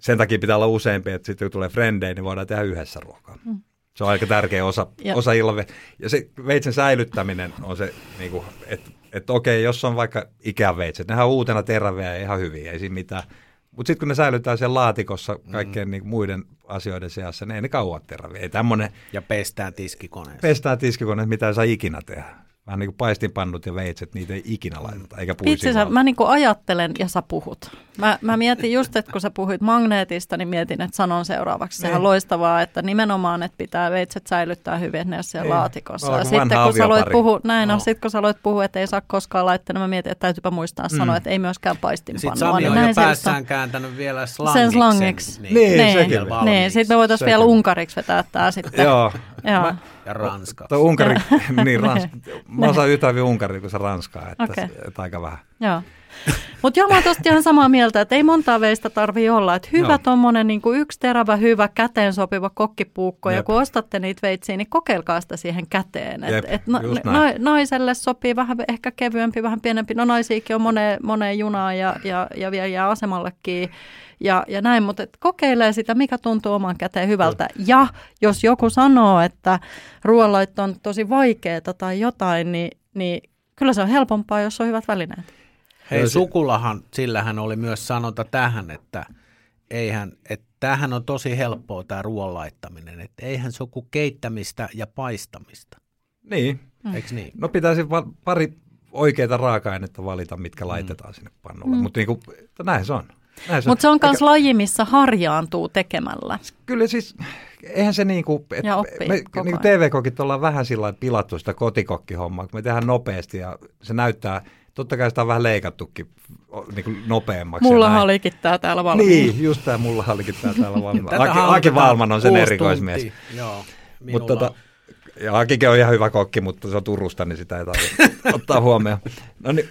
Sen takia pitää olla useampi, että sitten kun tulee frendejä, niin voidaan tehdä yhdessä ruokaa. Mm. Se on aika tärkeä osa, Ja- osa ilve. Ja se veitsen säilyttäminen on se, niin kuin, että että okei, jos on vaikka ikäveitset, nehän on uutena teräviä ja ihan hyviä, ei siinä mitään. Mutta sitten kun ne säilytään siellä laatikossa kaikkien mm. niin muiden asioiden seassa, ne ei ne kauan teräviä. Ei tämmöinen Ja pestään tiskikoneessa. pestää tiskikone, mitä ei saa ikinä tehdä. Vähän niin kuin paistinpannut ja veitset, niitä ei ikinä laiteta, eikä Itse asiassa mä niinku ajattelen ja sä puhut. Mä, mä mietin just, että kun sä puhuit magneetista, niin mietin, että sanon seuraavaksi. Sehän on Niin. loistavaa, että nimenomaan, että pitää veitset säilyttää hyvin, että ne siellä Niin. laatikossa. Ja kuin sitten kun sä aloit puhua, näin No. on, sit kun sä aloit puhua, että ei saa koskaan laittaa, niin mä mietin, että täytyypä muistaa Mm. sanoa, että ei myöskään Sitten paistinpannua. Sami niin on jo näin se just on. päässään kääntänyt vielä slangiksi. Sen slangiksi. Niin, Niin, sekin. niin, valmiiksi. sitten me voitaisiin vielä unkariksi vetää tää sitten. Joo. Joo. Mä, Ja ranska. Tuo Unkari, niin ranska. Mä osaan yhtä hyvin Unkaria kuin se Ranskaa, että, okay. että aika vähän. Joo. Mutta joo, mä oon tosta ihan samaa mieltä, että ei montaa veistä tarvii olla. Että hyvä Joo. tommonen niin yksi terävä, hyvä, käteen sopiva kokkipuukko. Ja Jep. kun ostatte niitä veitsiä, niin kokeilkaa sitä siihen käteen. Et, Jep, et no, no, naiselle sopii vähän ehkä kevyempi, vähän pienempi. No naisiakin on moneen, moneen junaan ja, ja, ja vielä jää asemallekin. Ja, ja näin, mutta et kokeilee sitä, mikä tuntuu oman käteen hyvältä. Ja jos joku sanoo, että ruoanlaitto on tosi vaikeaa tai jotain, niin, niin kyllä se on helpompaa, jos on hyvät välineet. Hei, sukulahan, sillähän oli myös sanonta tähän, että eihän, että tämähän on tosi helppoa tämä ruoan laittaminen, että eihän se ole kuin keittämistä ja paistamista. Niin. Mm. Eikö niin? No pitäisi va- pari oikeita raaka-ainetta valita, mitkä laitetaan sinne pannulle. Mm. Mutta niinku, näin se on. Mutta se on myös Eikä- laji, missä harjaantuu tekemällä. Kyllä siis, eihän se niinku, et Ja oppii me koko niinku ajan. TV-kokit ollaan vähän sillä lailla pilattu sitä kotikokkihommaa, kun me tehdään nopeasti ja se näyttää, totta kai sitä on vähän leikattukin o- niinku nopeammaksi. olikin tämä täällä valmiina. Niin, just tämä mulla olikin tää täällä valmiina. Aki, Aki Valman on sen erikoismies. tuntia. Joo, Mutta tota, ja Akikin on ihan hyvä kokki, mutta se on Turusta, niin sitä ei tarvitse ottaa huomioon. No niin,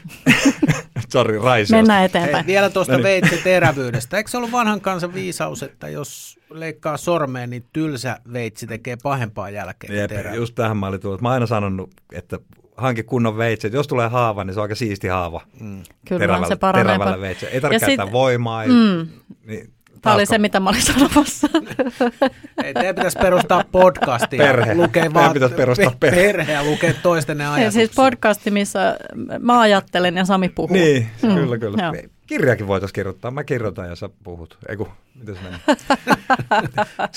sori, Raisi. Mennään Hei, eteenpäin. vielä tuosta No niin. veitsi terävyydestä. Eikö se ollut vanhan kansan viisaus, että jos leikkaa sormeen, niin tylsä veitsi tekee pahempaa jälkeen Jep, just tähän mä olin tullut. Mä oon aina sanonut, että hanki kunnon veitset. Jos tulee haava, niin se on aika siisti haava. Mm. Kyllä se paranee. terävällä veitse. Ei tarvitse käyttää sit- voimaa. Mm. niin, Tämä oli se, mitä mä olin sanomassa. Ei, teidän pitäisi perustaa podcastia. Perhe. Lukee Teidän vaan pitäisi perustaa perhe. perhe ja lukea toistenne Ja ajatuksia. siis podcasti, missä mä ajattelen ja Sami puhuu. Niin, Mm, kyllä, kyllä. joo. Kirjakin voitaisiin kirjoittaa. Mä kirjoitan ja sä puhut. Eiku, miten se menee?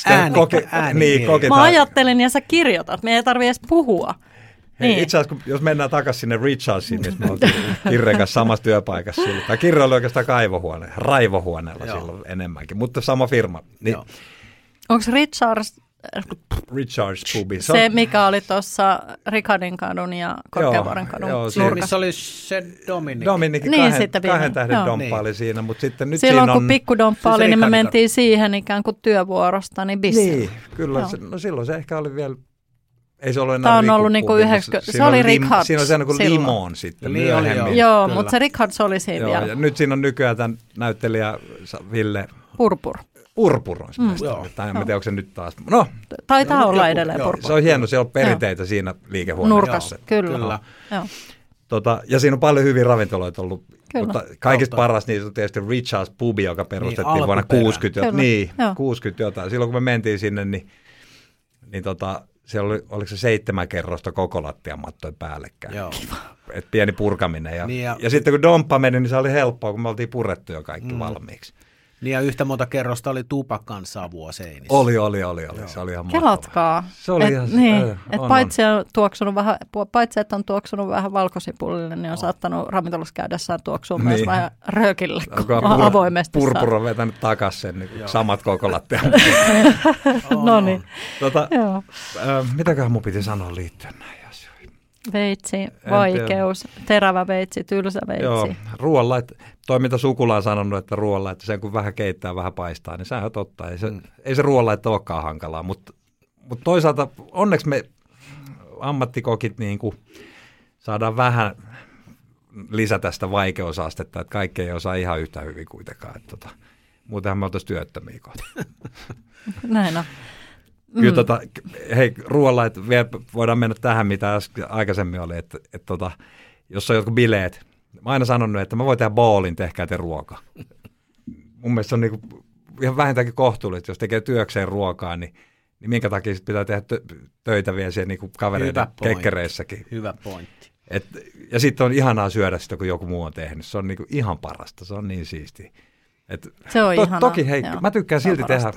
Ääni- Koke- äänikirja. niin, Mä koketaan. ajattelen ja sä kirjoitat. Me ei tarvi edes puhua. Hei, Niin. Itse asiassa, kun- jos mennään takaisin sinne Richardsiin, missä me oltiin Kirren kanssa samassa työpaikassa silloin. Tai Kirre oli oikeastaan kaivohuone, raivohuoneella Joo. silloin enemmänkin, mutta sama firma. Niin. Onko Richards Richards Pubi. se, se mikä oli tuossa Ricardin kadun ja Korkeavuoren kadun joo, se- Niin, nurkassa? oli se Dominik. Dominikin Niin, kahden, sitten vielä. kahden tähden Joo. domppa Niin. oli siinä, mutta sitten nyt Silloin siinä on... kun pikkudomppa siis oli, niin me mentiin siihen ikään kuin työvuorosta, niin bissillä. Niin, kyllä. Joo. Se, no silloin se ehkä oli vielä... Ei se ollut enää Tää on ollut niinku Pubi, mutta yhdeksänkö- se siinä oli Richards Siinä on se kuin silloin. Limon sitten Niin oli, myöhemmin. joo. Joo, Kyllä. mutta se Richards oli siinä Joo, vielä. ja nyt siinä on nykyään tämän näyttelijä Ville Purpur. Purpuron Mm. mm. Joo. Tai en Joo. mä tiedä, onko se nyt taas. No, Taitaa No, olla joku- edelleen joo, purpur. se on hieno, siellä on perinteitä siinä liikehuoneessa. Nurkassa, kyllä. Kyllä. Joo. Tota, ja siinä on paljon hyviä ravintoloita ollut. Kyllä. Mutta kaikista Kautta. paras niistä on tietysti Richards Pubi, joka perustettiin Niin, vuonna alkuperä. 60. Kyllä, Kyllä. Niin, joo. 60 jotain. Silloin kun me mentiin sinne, niin, niin tota, siellä oli, oliko se seitsemän kerrosta koko lattiamattojen päällekkäin. Joo. Et pieni purkaminen. Ja, Niin ja- ja, sitten kun domppa meni, niin se oli helppoa, kun me oltiin purettu jo kaikki mm. valmiiksi. Niin ja yhtä monta kerrosta oli tupakan savua seinissä. Oli, oli, oli, oli. Joo. Se oli ihan. Kelatkaa. Se oli et, ihan- niin, äh, et on, paitsi, on tuoksunut vähän, paitsi että on tuoksunut vähän valkosipulille, niin on saattanut ravintolassa käydessään tuoksua myös Niin. vähän röökille kun avoimesti. saa. Purpur on vetänyt takaisin sen niin Joo. samat koko lattia. On, No on. niin, tota, joo. äh, mitäköhän mun piti sanoa liittyen näihin asioihin? Veitsi, vaikeus, terävä veitsi, tylsä veitsi. Joo, ruoanlait, toi mitä sukula on sanonut, että ruoanlaitto, sen kun vähän keittää, vähän paistaa, niin sehän on totta. Ei se, Mm. ei se ruoanlaitto olekaan hankalaa, mutta, mutta toisaalta onneksi me ammattikokit niin kuin saadaan vähän lisätä sitä vaikeusastetta, että kaikki ei osaa ihan yhtä hyvin kuitenkaan. Että tota, muutenhan me oltaisiin työttömiä kohta. Näin on. Mm. Kyllä tota, hei, ruoalla, että vielä voidaan mennä tähän, mitä äsken, aikaisemmin oli, että, että tota, jos on jotkut bileet, mä oon aina sanonut, että mä voin tehdä bowlin, tehkää te ruoka. Mun mielestä se on niinku ihan vähintäänkin kohtuullista, jos tekee työkseen ruokaa, niin, niin minkä takia sit pitää tehdä tö- töitä vielä siellä niinku kavereiden kekkereissäkin. Hyvä pointti. Et, ja sitten on ihanaa syödä sitä, kun joku muu on tehnyt. Se on niinku ihan parasta, se on niin siistiä. Et, Se on to, ihanaa. toki hei, Joo. mä tykkään silti tehdä.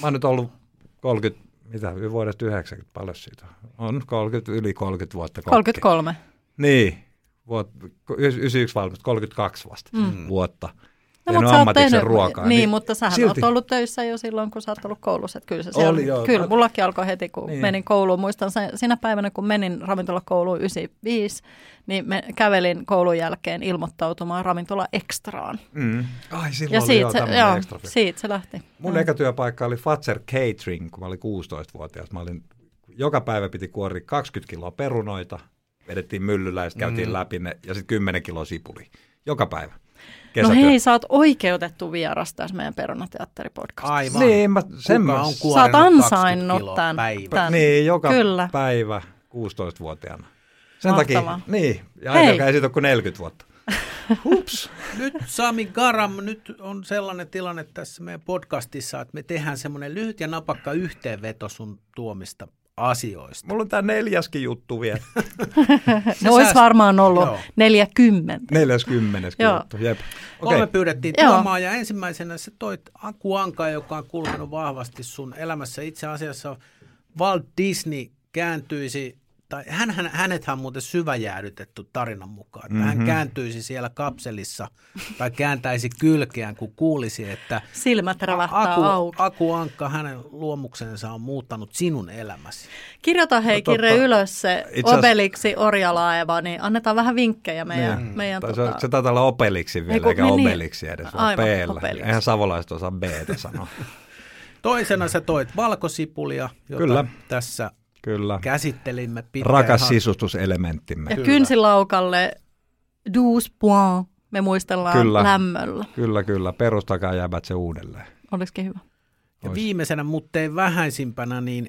Mä oon nyt ollut 30, mitä, vuodesta 90, paljon siitä on? On 30, yli 30 vuotta kokki. 33. Niin, vuot, 91 valmista, 32 vasta Mm. vuotta. No, mutta sä oot tehnyt, ruokaa. Niin, mutta sähän silti. oot ollut töissä jo silloin, kun sä oot ollut koulussa. Että kyllä se Oli, siellä, joo. Kyllä, Mä- mullakin alkoi heti, kun Niin. niin. menin kouluun. Muistan sen, sinä päivänä, kun menin ravintolakouluun 95, niin me kävelin koulun jälkeen ilmoittautumaan ravintola ekstraan. Mm. Ai, silloin Ja oli siitä joo, se, joo, extra. siitä se lähti. Mun Joo. eka työpaikka oli Fatser Catering, kun mä olin 16-vuotias. Mä olin, joka päivä piti kuoria 20 kiloa perunoita, vedettiin myllyllä ja sitten käytiin Mm. läpi ne, ja sitten 10 kiloa sipuli. Joka päivä. No Kesätyö. hei, sä oot oikeutettu vieras tässä meidän Perunateatteripodcastissa. Aivan. Niin, mä, sen Kuka mä, on Sä oot kuorinut 20 ansainnut kiloa tämän. tämän. niin, joka Kyllä. päivä 16-vuotiaana. Sen Mahtavaa. takia, niin, ja Hei. ainakaan ei siitä ole kuin 40 vuotta. Hups. Nyt Sami Garam, nyt on sellainen tilanne tässä meidän podcastissa, että me tehdään semmoinen lyhyt ja napakka yhteenveto sun tuomista asioista. Mulla on tää neljäskin juttu vielä. Ne olisi sääst- varmaan ollut Joo. 40. 40 Joo. juttu, jep. Kolme Okei. pyydettiin Joo. tuomaan ja ensimmäisenä se toit Aku Anka, joka on kulkenut vahvasti sun elämässä. Itse asiassa Walt Disney kääntyisi, tai hän, hän, hänethän on muuten syväjäädytetty tarinan mukaan, mm-hmm. hän kääntyisi siellä kapselissa tai kääntäisi kylkeään, kun kuulisi, että Silmät rävähtää Aku, auki. Aku Ankka, hänen luomuksensa on muuttanut sinun elämäsi. Kirjoita hei No totta. Kirre ylös se Itse asiassa- Obeliksi Orjalaeva, niin annetaan vähän vinkkejä meidän, Niin. meidän Tai tota, se, se taitaa olla Opeliksi vielä, Eiku- eikä niin, niin. Obeliksi edes, vaan. Obelix. Eihän savolaiset osaa B-tä sanoa. Toisena sä toit valkosipulia, jota Kyllä. tässä Kyllä. käsittelimme pitkään. Rakas sisustuselementtimme. ja Kyllä. kynsilaukalle 12 points. Me muistellaan Kyllä. lämmöllä. Kyllä, kyllä. Perustakaa jäbät se uudelleen. Olisikin hyvä. Ja viimeisenä, mutta ei vähäisimpänä, niin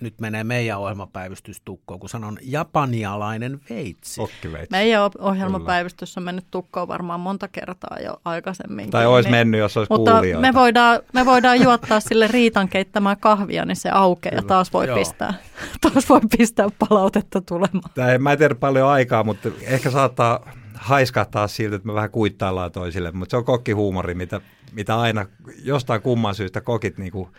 nyt menee meidän ohjelmapäivystys tukkoon, kun sanon japanialainen veitsi. Okkiveitsi. Meidän ohjelmapäivystys on mennyt tukkoon varmaan monta kertaa jo aikaisemmin. Tai olisi mennyt, jos olisi Mutta kuulijoita. me voidaan, me voidaan juottaa sille Riitan keittämää kahvia, niin se aukeaa ja taas voi, Joo. pistää, taas voi pistää palautetta tulemaan. Tää ei, mä en tiedä paljon aikaa, mutta ehkä saattaa haiskahtaa siltä, että me vähän kuittaillaan toisille. Mutta se on kokkihuumori, mitä, mitä aina jostain kumman syystä kokit niinku,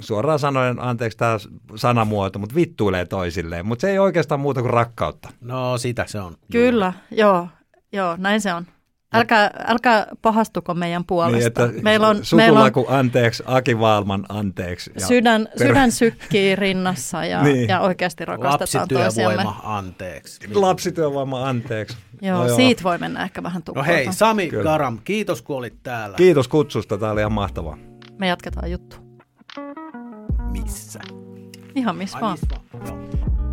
suoraan sanoen, anteeksi tämä sanamuoto, mutta vittuilee toisilleen. Mutta se ei oikeastaan muuta kuin rakkautta. No sitä se on. Kyllä, joo, joo, näin se on. Älkää, älkää pahastuko meidän puolesta. Niin, että meillä on, meillä on anteeksi, Aki Valman anteeksi. Ja sydän, per- sydän sykkii rinnassa ja, Niin. ja oikeasti rakastetaan toisiamme. Lapsityövoima, anteeksi. Lapsityövoima anteeksi. Joo, No joo. siitä voi mennä ehkä vähän No tukkoon. hei, Sami Kyllä. Garam, kiitos kun olit täällä. Kiitos kutsusta, tämä oli ihan mahtavaa. Me jatketaan juttu. Missä? Ihan missä Ai, vaan. missä vaan? Joo.